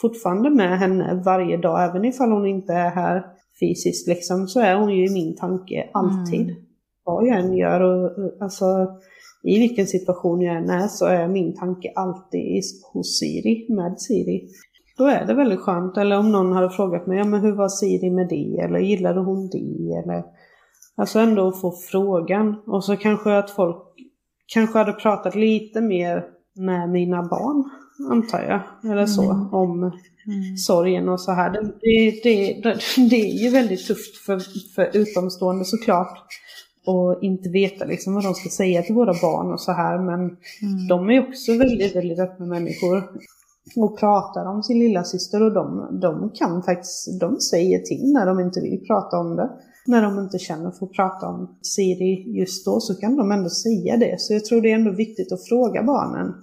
fortfarande med henne varje dag, även ifall hon inte är här fysiskt liksom, så är hon ju i min tanke alltid. Mm. Vad jag än gör och alltså i vilken situation jag än är så är min tanke alltid hos Siri, med Siri. Då är det väldigt skönt. Eller om någon hade frågat mig, ja men hur var Siri med det? Eller gillade hon det? Eller, alltså ändå få frågan. Och så kanske att folk kanske hade pratat lite mer med mina barn antar jag. Eller så, mm. om mm. sorgen och så här. Det, det, det, det, är ju väldigt tufft för, för utomstående såklart. Och inte veta liksom vad de ska säga till våra barn och så här. Men mm. de är också väldigt, väldigt öppna människor. Och pratar om sin lilla syster och de, de kan faktiskt, de säger till när de inte vill prata om det. När de inte känner för att prata om Siri just då så kan de ändå säga det. Så jag tror det är ändå viktigt att fråga barnen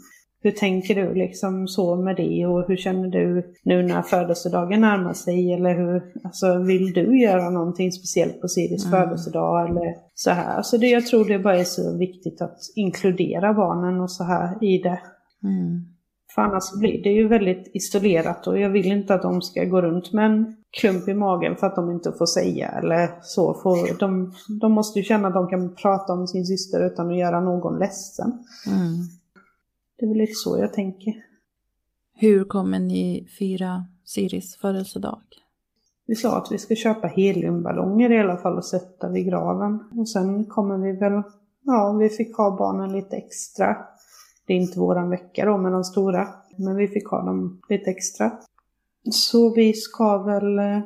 hur tänker du liksom så med det och hur känner du nu när födelsedagen närmar sig eller hur, alltså vill du göra någonting speciellt på Siris mm. födelsedag eller så här. Alltså det, jag tror det bara är så viktigt att inkludera barnen och så här i det. Mm. För annars blir det ju väldigt isolerat och jag vill inte att de ska gå runt med en klump i magen för att de inte får säga eller så. För de, de måste ju känna att de kan prata om sin syster utan att göra någon ledsen. Mm. Det är väl lite så jag tänker. Hur kommer ni fira Siris födelsedag? Vi sa att vi ska köpa heliumballonger i alla fall och sätta vid graven. Och sen kommer vi väl, ja vi fick ha barnen lite extra. Det är inte våran vecka då med de stora, men vi fick ha dem lite extra. Så vi ska väl eh,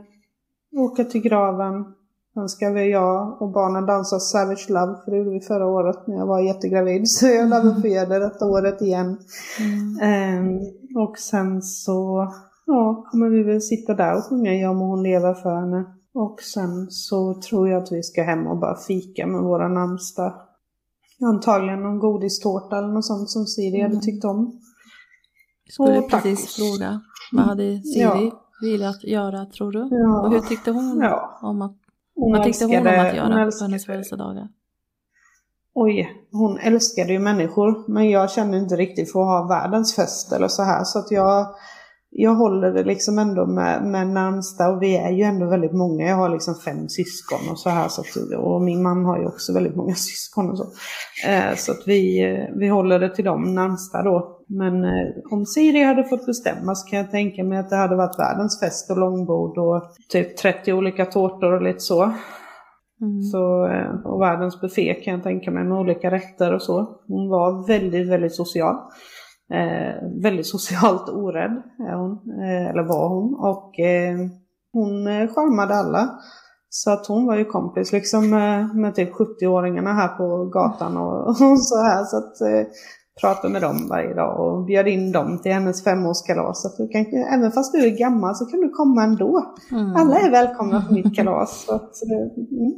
åka till graven, Sen ska vi, jag och barnen dansa Savage Love, för det gjorde vi förra året när jag var jättegravid. [laughs] Så jag få göra det detta året igen. Mm. Um, och sen så ja, kommer vi väl sitta där och sjunga Jag må hon leva för henne. Och sen så tror jag att vi ska hem och bara fika med våra närmsta. Antagligen någon godistårta eller något sånt som Siri mm. hade tyckt om. Skulle och precis fråga, vad hade Siri ja. velat göra tror du? Ja. Och hur tyckte hon ja. om att Vad tyckte hon om att göra på hennes födelsedagar? oj, hon älskade ju människor men jag känner inte riktigt för att ha världens fest eller så här. Så att jag, jag håller det liksom ändå med, med närmsta och vi är ju ändå väldigt många. Jag har liksom fem syskon och så här. Så att, och min man har ju också väldigt många [laughs] syskon och så. Eh, så att vi, eh, vi håller det till de närmsta då. Men eh, om Siri hade fått bestämma så kan jag tänka mig att det hade varit världens fest och långbord och typ 30 olika tårtor och lite så. Mm. så eh, och världens buffé kan jag tänka mig med olika rätter och så. Hon var väldigt, väldigt social. Eh, väldigt socialt orädd är hon, eh, eller var hon. Och eh, hon eh, charmade alla. Så att hon var ju kompis liksom med, med typ 70-åringarna här på gatan och, [laughs] och så här. Så att eh, prata med dem varje dag och bjöd in dem till hennes femårskalas. Så att du kan, även fast du är gammal så kan du komma ändå. Mm. Alla är välkomna på mitt kalas. Så att, mm.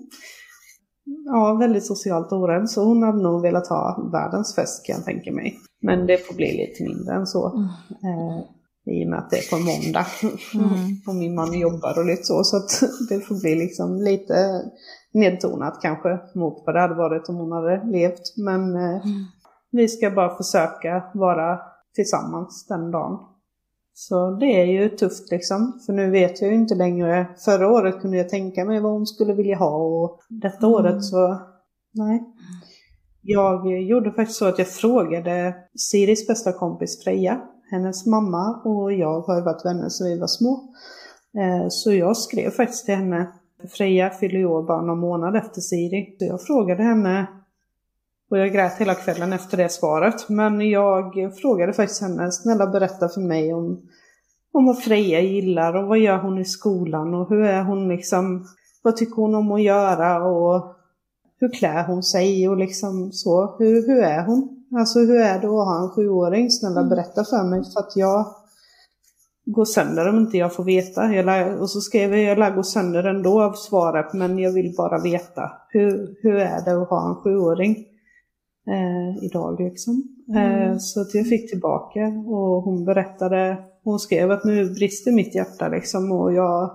Ja, väldigt socialt orädd. Så hon hade nog velat ha världens fest kan jag tänka mig. Men det får bli lite mindre än så. Mm. Eh, I och med att det är på måndag. Mm. [laughs] och min man jobbar och lite så. Så att [laughs] det får bli liksom lite nedtonat kanske mot vad det hade varit om hon hade levt. Men eh, mm. vi ska bara försöka vara tillsammans den dagen. Så det är ju tufft liksom, för nu vet jag ju inte längre. Förra året kunde jag tänka mig vad hon skulle vilja ha och detta mm. året så, nej. Jag gjorde faktiskt så att jag frågade Siris bästa kompis Freja, hennes mamma och jag har varit vänner sedan vi var små. Eh, så jag skrev faktiskt till henne, Freja fyller ju år bara någon månad efter Siri. Så jag frågade henne, och jag grät hela kvällen efter det svaret. Men jag frågade faktiskt henne, snälla berätta för mig om, om vad Freja gillar och vad gör hon i skolan och hur är hon liksom, vad tycker hon om att göra och hur klär hon sig och liksom så. Hur, hur är hon? Alltså hur är det att ha en sjuåring? Snälla mm. berätta för mig för att jag går sönder om inte jag får veta. Jag lär, och så skrev jag, jag lär gå sönder ändå av svaret men jag vill bara veta. Hur, hur är det att ha en sjuåring? Eh, idag liksom. Eh, mm. Så att jag fick tillbaka och hon berättade, hon skrev att nu brister mitt hjärta liksom och jag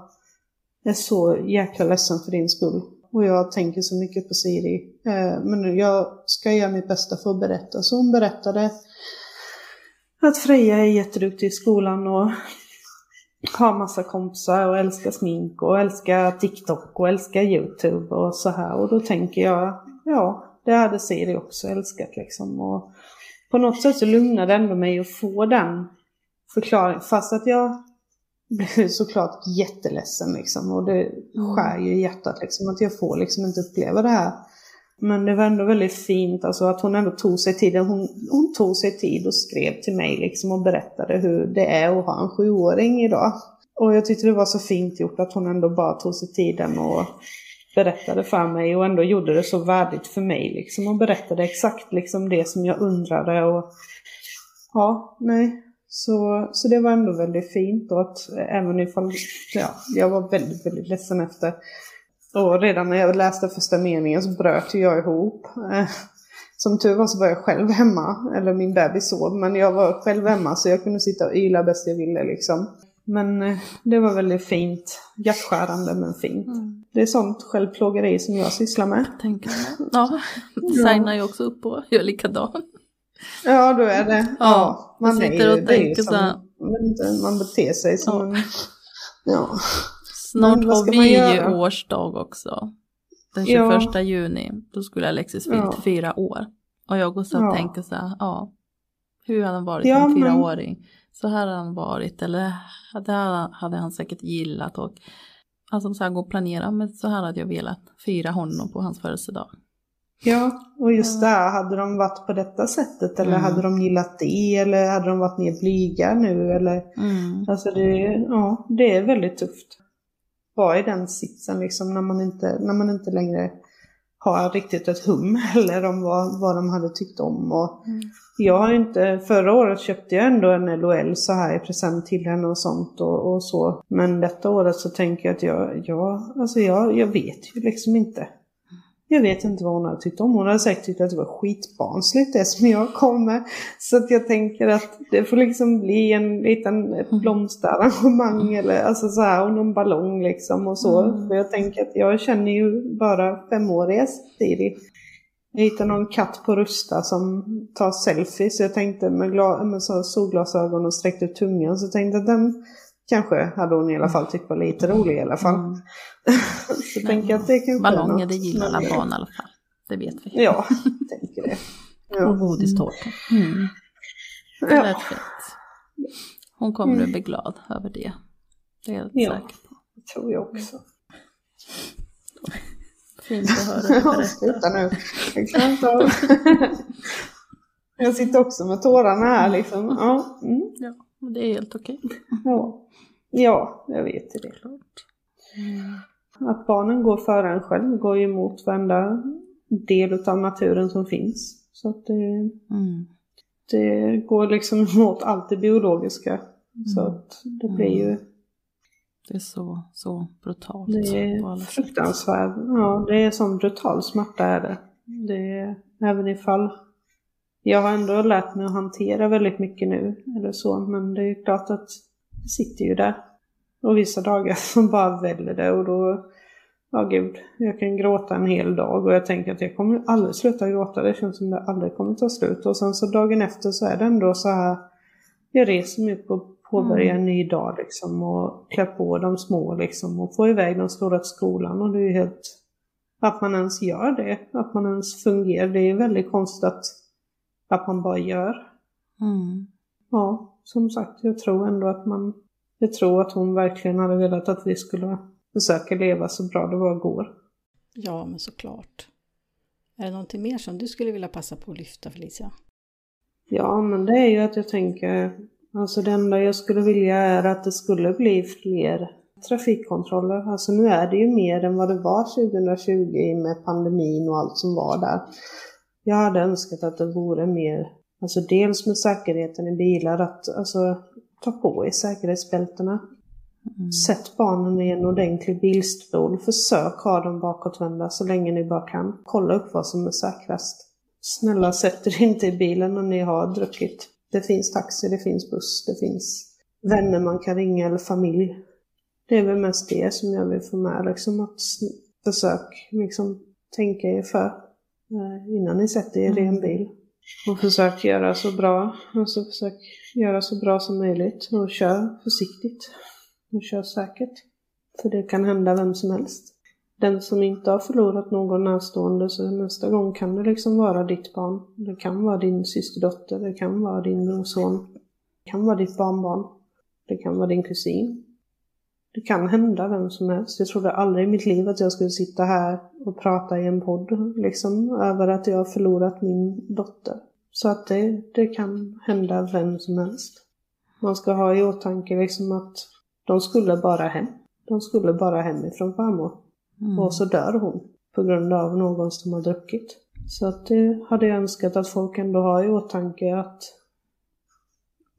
är så jäkla ledsen för din skull. Och jag tänker så mycket på Siri. Eh, men jag ska göra mitt bästa för att berätta. Så hon berättade att Freja är jätteduktig i skolan och har massa kompisar och älskar smink och älskar TikTok och älskar YouTube och så här. Och då tänker jag, ja, det hade Siri också älskat liksom. Och på något sätt så lugnade det ändå mig att få den förklaringen. Fast att jag blev såklart jätteledsen liksom. Och det mm. skär ju i hjärtat liksom. Att jag får liksom inte uppleva det här. Men det var ändå väldigt fint alltså att hon ändå tog sig tiden. Hon, hon tog sig tid och skrev till mig liksom och berättade hur det är att ha en sjuåring idag. Och jag tyckte det var så fint gjort att hon ändå bara tog sig tiden och berättade för mig och ändå gjorde det så värdigt för mig liksom och berättade exakt liksom det som jag undrade och ja, nej. Så, så det var ändå väldigt fint och att även ifall, ja, jag var väldigt, väldigt ledsen efter och redan när jag läste första meningen så bröt jag ihop. Som tur var så var jag själv hemma, eller min bebis sov, men jag var själv hemma så jag kunde sitta och yla bäst jag ville liksom. Men eh, det var väldigt fint, hjärtskärande men fint. Mm. Det är sånt självplågeri som jag sysslar med. Tänker Ja, signar ju också upp på, jag är likadan. Ja, då är det. Ja, ja man sitter och tänker så här. Man beter sig som ja. Ja. Snart har vi ju årsdag också. Den 21 ja. juni, då skulle Alexis fyllt ja. fyra år. Och jag går så och ja. tänker så här, ja, hur hade han varit ja, som fyraåring? Men... Så här hade han varit, eller det hade han säkert gillat och alltså så här gå och planera, men så här hade jag velat fira honom på hans födelsedag. Ja, och just där, hade de varit på detta sättet eller mm. hade de gillat det eller hade de varit mer blyga nu eller? Mm. Alltså det, ja, det är väldigt tufft. Vara i den sitsen liksom när man inte, när man inte längre har riktigt ett hum [laughs] heller om vad, vad de hade tyckt om. Och mm. Jag har inte, förra året köpte jag ändå en LOL så här i present till henne och sånt och, och så. Men detta året så tänker jag att jag, jag, alltså jag, jag vet ju liksom inte. Jag vet inte vad hon hade tyckt om. Hon hade säkert tyckt att det var skitbarnsligt det som jag kom med. Så att jag tänker att det får liksom bli en liten ett mm. blomsterarrangemang eller alltså så här, och någon ballong liksom och så. Mm. För jag tänker att jag känner ju bara femåriga Siri. Jag hittade någon katt på Rusta som tar selfies. Så jag tänkte med, med så solglasögon och sträckte ut tungan. Så tänkte att den kanske hade hon i alla fall tyckt var lite rolig i alla fall. Mm. [laughs] så tänker att det kanske Ballonger det gillar alla barn i alla fall. Det vet vi. Ja, tänker det. Ja. [laughs] Och godistårta. Mm. Det lät fint. Hon kommer mm. att bli glad över det. Det är jag ja, säker på. det tror jag också. [laughs] Fint att höra dig berätta. Sluta nu. Jag. Jag sitter också med tårarna här liksom. Ja, mm. ja det är helt okej. Ja. ja, jag vet det. Klart. Att barnen går före en själv går ju emot varenda del av naturen som finns. Så att det, mm. det går liksom [laughs] emot allt det biologiska. Mm. Så att det blir ju... Mm. Det är så, så brutalt. Det är fruktansvärt. Ja, det är sån brutal smärta är det. Det är även ifall jag har ändå lärt mig att hantera väldigt mycket nu, eller så, men det är klart att det sitter ju där. Och vissa dagar [laughs] som bara väller det och då, ja gud, jag kan gråta en hel dag och jag tänker att jag kommer aldrig sluta gråta, det känns som det aldrig kommer ta slut. Och sen så dagen efter så är det ändå så här, jag reser mig upp och påbörjar en ny dag liksom och klär på de små liksom och får iväg de stora till skolan och det är ju helt, att man ens gör det, att man ens fungerar, det är väldigt konstigt att att man bara gör. Mm. Ja, som sagt, jag tror ändå att man... Jag tror att hon verkligen hade velat att vi skulle försöka leva så bra det bara går. Ja, men såklart. Är det någonting mer som du skulle vilja passa på att lyfta Felicia? Ja, men det är ju att jag tänker, alltså det enda jag skulle vilja är att det skulle bli fler trafikkontroller. Alltså nu är det ju mer än vad det var 2020 med pandemin och allt som var där. Jag hade önskat att det vore mer, alltså dels med säkerheten i bilar, att alltså ta på i säkerhetsbältena. Mm. Sätt barnen i en ordentlig bilstol, försök ha dem bakåtvända så länge ni bara kan. Kolla upp vad som är säkrast. Snälla sätt er inte i bilen när ni har druckit. Det finns taxi, det finns buss, det finns vänner man kan ringa eller familj. Det är väl mest det som jag vill få med, liksom att försök liksom tänka er för. Eh, innan ni sätter er i en mm. bil. Och försök göra så bra, alltså försök göra så bra som möjligt och kör försiktigt. Och kör säkert. För det kan hända vem som helst. Den som inte har förlorat någon närstående så nästa gång kan det liksom vara ditt barn. Det kan vara din systerdotter, det kan vara din brorson. Det kan vara ditt barnbarn. Det kan vara din kusin. Det kan hända vem som helst. Jag trodde aldrig i mitt liv att jag skulle sitta här och prata i en podd liksom över att jag har förlorat min dotter. Så att det, det kan hända vem som helst. Man ska ha i åtanke liksom att de skulle bara hem. De skulle bara hemifrån farmor. Mm. Och så dör hon på grund av någon som har druckit. Så att det hade jag önskat att folk ändå har i åtanke att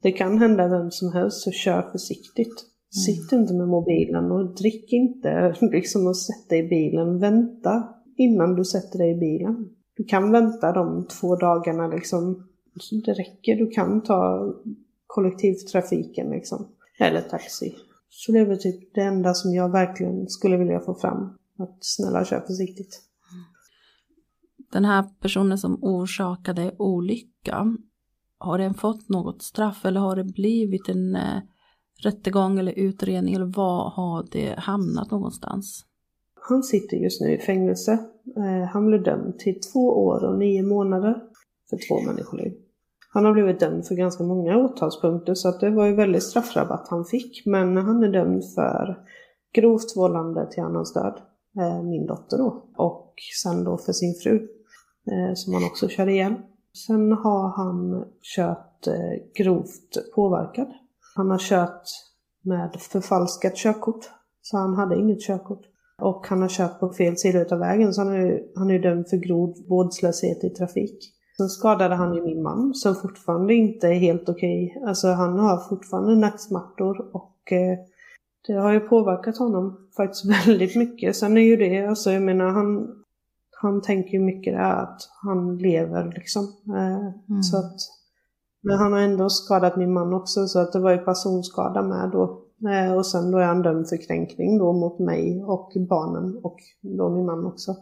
det kan hända vem som helst, så kör försiktigt. Sitt inte med mobilen och drick inte [laughs] liksom och sätt dig i bilen. Vänta innan du sätter dig i bilen. Du kan vänta de två dagarna liksom. Det räcker, du kan ta kollektivtrafiken liksom. Eller taxi. Så det är väl typ det enda som jag verkligen skulle vilja få fram. Att snälla kör försiktigt. Den här personen som orsakade olyckan, har den fått något straff eller har det blivit en eh, rättegång eller utredning eller var har det hamnat någonstans? Han sitter just nu i fängelse. Eh, han blev dömd till två år och nio månader för två människoliv. Han har blivit dömd för ganska många åtalspunkter så att det var ju väldigt straffrabatt han fick. Men han är dömd för grovt vållande till annans död, eh, min dotter då. Och sen då för sin fru, eh, som han också körde ihjäl. Sen har han kört grovt påverkad han har kört med förfalskat körkort. Så han hade inget körkort. Och han har kört på fel sida av vägen så han är, han är dömd för grov vårdslöshet i trafik. Sen skadade han ju min man som fortfarande inte är helt okej. Okay. Alltså han har fortfarande nacksmärtor och eh, det har ju påverkat honom faktiskt [laughs] väldigt mycket. Sen är ju det, alltså jag menar han, han tänker ju mycket där att han lever liksom. Eh, mm. Så att men han har ändå skadat min man också så att det var ju personskada med då. Eh, och sen då är han dömd för kränkning då mot mig och barnen och då min man också.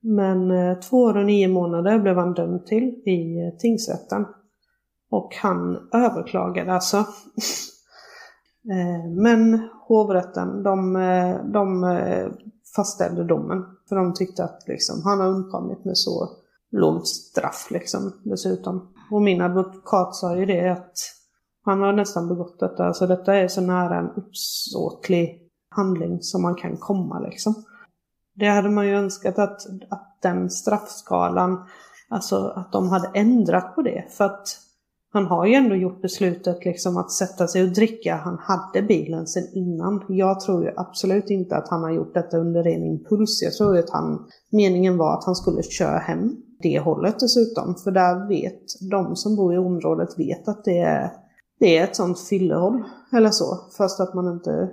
Men eh, två år och nio månader blev han dömd till i eh, tingsrätten. Och han överklagade alltså. [laughs] men hovrätten, de, de fastställde domen. För de tyckte att liksom, han har undkommit med så lågt straff liksom, dessutom. Och min advokat sa ju det att han har nästan begått detta. Alltså detta är så nära en uppsåtlig handling som man kan komma liksom. Det hade man ju önskat att, att den straffskalan, alltså att de hade ändrat på det. För att han har ju ändå gjort beslutet liksom att sätta sig och dricka. Han hade bilen sedan innan. Jag tror ju absolut inte att han har gjort detta under ren impuls. Jag tror att han, meningen var att han skulle köra hem det hållet dessutom. För där vet de som bor i området vet att det är, det är ett sånt fyllehåll. Eller så. Fast att man inte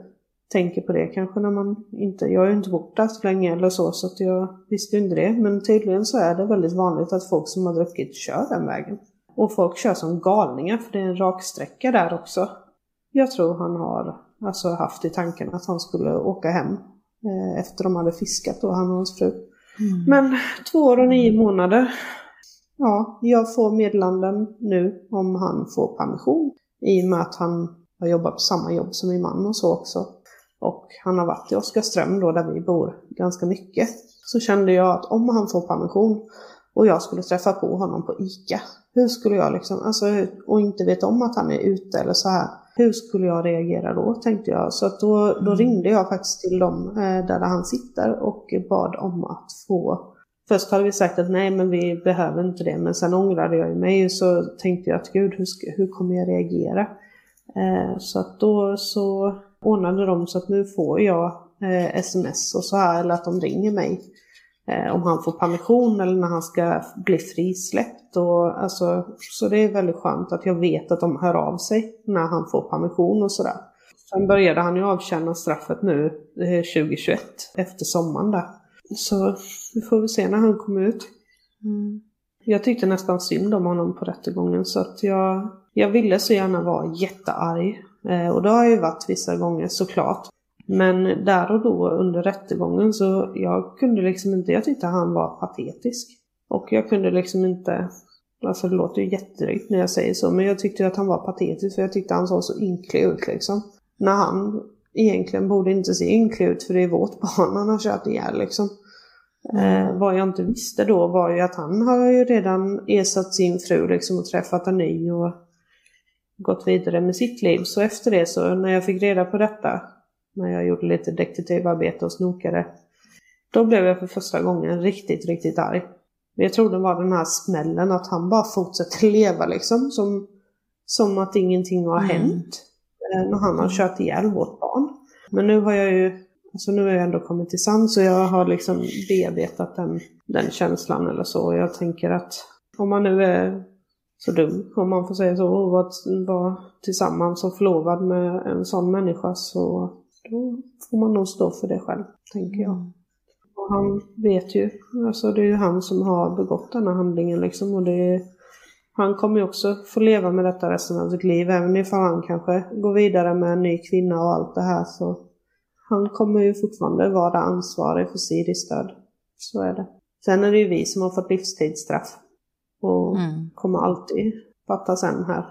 tänker på det kanske när man inte, jag har ju inte bott där så länge eller så så att jag visste ju inte det. Men tydligen så är det väldigt vanligt att folk som har druckit kör den vägen. Och folk kör som galningar för det är en raksträcka där också. Jag tror han har alltså haft i tanken att han skulle åka hem eh, efter de hade fiskat då, han och hans fru. Mm. Men två år och nio månader. Ja, jag får meddelanden nu om han får permission. I och med att han har jobbat på samma jobb som min man och så också. Och han har varit i Oskarström då där vi bor ganska mycket. Så kände jag att om han får permission och jag skulle träffa på honom på ICA. Hur skulle jag liksom, alltså, och inte vet om att han är ute eller så här. Hur skulle jag reagera då, tänkte jag. Så att då, då mm. ringde jag faktiskt till dem eh, där han sitter och bad om att få Först hade vi sagt att nej men vi behöver inte det men sen ångrade jag mig och så tänkte jag att gud hur, hur kommer jag reagera? Eh, så att då så ordnade de så att nu får jag eh, sms och så här eller att de ringer mig om han får permission eller när han ska bli frisläppt. Och, alltså, så det är väldigt skönt att jag vet att de hör av sig när han får permission och sådär. Sen började han ju avtjäna straffet nu 2021 eh, efter sommaren där. Så vi får väl se när han kommer ut. Mm. Jag tyckte nästan synd om honom på rättegången så att jag, jag ville så gärna vara jättearg. Eh, och det har jag ju varit vissa gånger såklart. Men där och då under rättegången så jag kunde liksom inte, jag tyckte han var patetisk. Och jag kunde liksom inte, alltså det låter ju jättedrygt när jag säger så, men jag tyckte att han var patetisk för jag tyckte han såg så ynklig ut liksom. När han egentligen borde inte se ynklig ut för det är vårt barn han har kört ihjäl liksom. Mm. Eh, vad jag inte visste då var ju att han har ju redan ersatt sin fru liksom och träffat en ny och gått vidare med sitt liv. Så efter det så när jag fick reda på detta när jag gjorde lite detektivarbete och snokade. Då blev jag för första gången riktigt, riktigt arg. Jag tror det var den här smällen att han bara fortsätter [laughs] leva liksom. Som, som att ingenting har mm. hänt. Eh, när han har kört ihjäl vårt barn. Men nu har jag ju Alltså nu har jag ändå kommit till sans så jag har liksom bearbetat den, den känslan eller så. Jag tänker att om man nu är så dum, om man får säga så, och vara tillsammans och förlovad med en sån människa så då får man nog stå för det själv, tänker jag. Mm. Och han vet ju, alltså det är ju han som har begått den här handlingen liksom och det är, han kommer ju också få leva med detta resten av sitt liv, även ifall han kanske går vidare med en ny kvinna och allt det här så han kommer ju fortfarande vara ansvarig för Siris död. Så är det. Sen är det ju vi som har fått livstidsstraff. Och mm. kommer alltid fattas en här.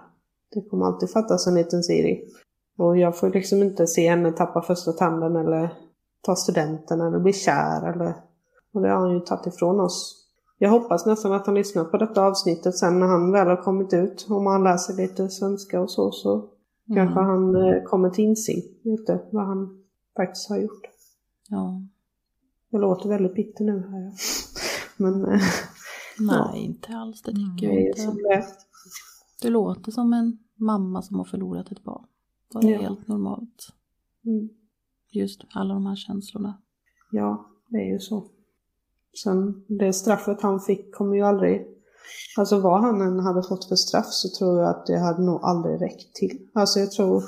Det kommer alltid fattas en liten Siri. Och jag får liksom inte se henne tappa första tanden eller ta studenten eller bli kär eller... Och det har han ju tagit ifrån oss. Jag hoppas nästan att han lyssnar på detta avsnittet sen när han väl har kommit ut. Om han läser lite svenska och så så mm. kanske han eh, kommer till insikt lite vad han faktiskt har gjort. Ja. Jag låter väldigt bitter nu här. Men... Eh, Nej, ja. inte alls. Det tycker jag inte. Du låter som en mamma som har förlorat ett barn. Det ja. helt normalt. Mm. Just alla de här känslorna. Ja, det är ju så. Sen det straffet han fick kommer ju aldrig... Alltså vad han än hade fått för straff så tror jag att det hade nog aldrig räckt till. Alltså jag tror...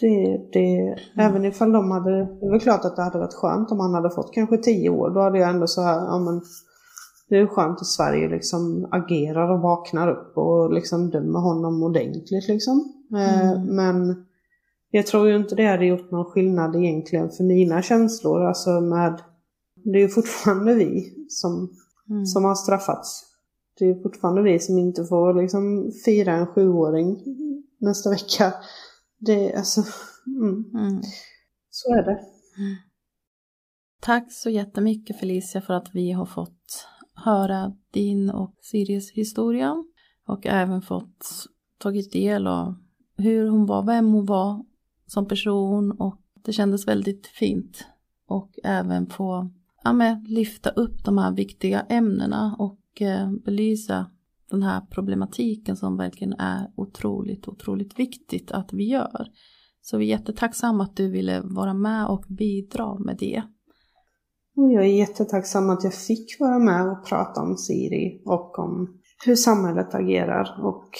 Det, det, mm. Även ifall de hade... Det väl klart att det hade varit skönt om han hade fått kanske tio år. Då hade jag ändå så här, ja men... Det är skönt att Sverige liksom agerar och vaknar upp och liksom dömer honom ordentligt liksom. Eh, mm. Men jag tror ju inte det hade gjort någon skillnad egentligen för mina känslor, alltså med det är fortfarande vi som, mm. som har straffats. Det är fortfarande vi som inte får liksom fira en sjuåring nästa vecka. Det är alltså, mm. Mm. så är det. Tack så jättemycket Felicia för att vi har fått höra din och Siris historia och även fått tagit del av hur hon var, vem hon var som person och det kändes väldigt fint. Och även få ja, med, lyfta upp de här viktiga ämnena och eh, belysa den här problematiken som verkligen är otroligt, otroligt viktigt att vi gör. Så vi är jättetacksamma att du ville vara med och bidra med det. Och jag är jättetacksam att jag fick vara med och prata om Siri och om hur samhället agerar och,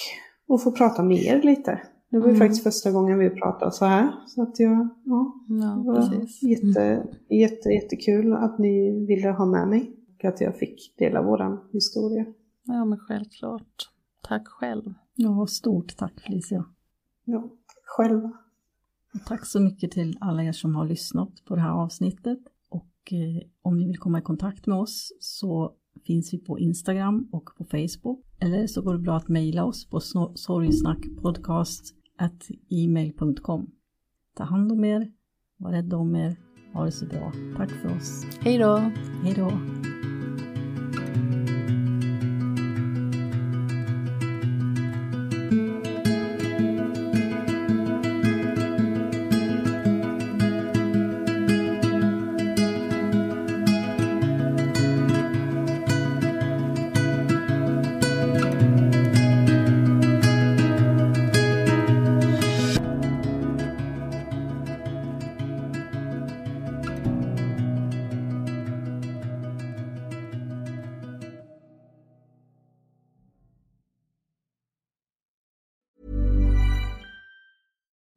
och få prata med er lite. Det var ju mm. faktiskt första gången vi pratade så här. Så att jag, ja, ja det var precis. Jätte, jätte, jättekul att ni ville ha med mig. Och att jag fick dela våran historia. Ja men självklart. Tack själv. Ja, stort tack Felicia. Ja, tack själva. Och tack så mycket till alla er som har lyssnat på det här avsnittet. Och eh, om ni vill komma i kontakt med oss så finns vi på Instagram och på Facebook. Eller så går det bra att mejla oss på sorgsnackpodcast.email.com. Ta hand om er, var rädda om er, ha det så bra. Tack för oss. Hej då! Hej då!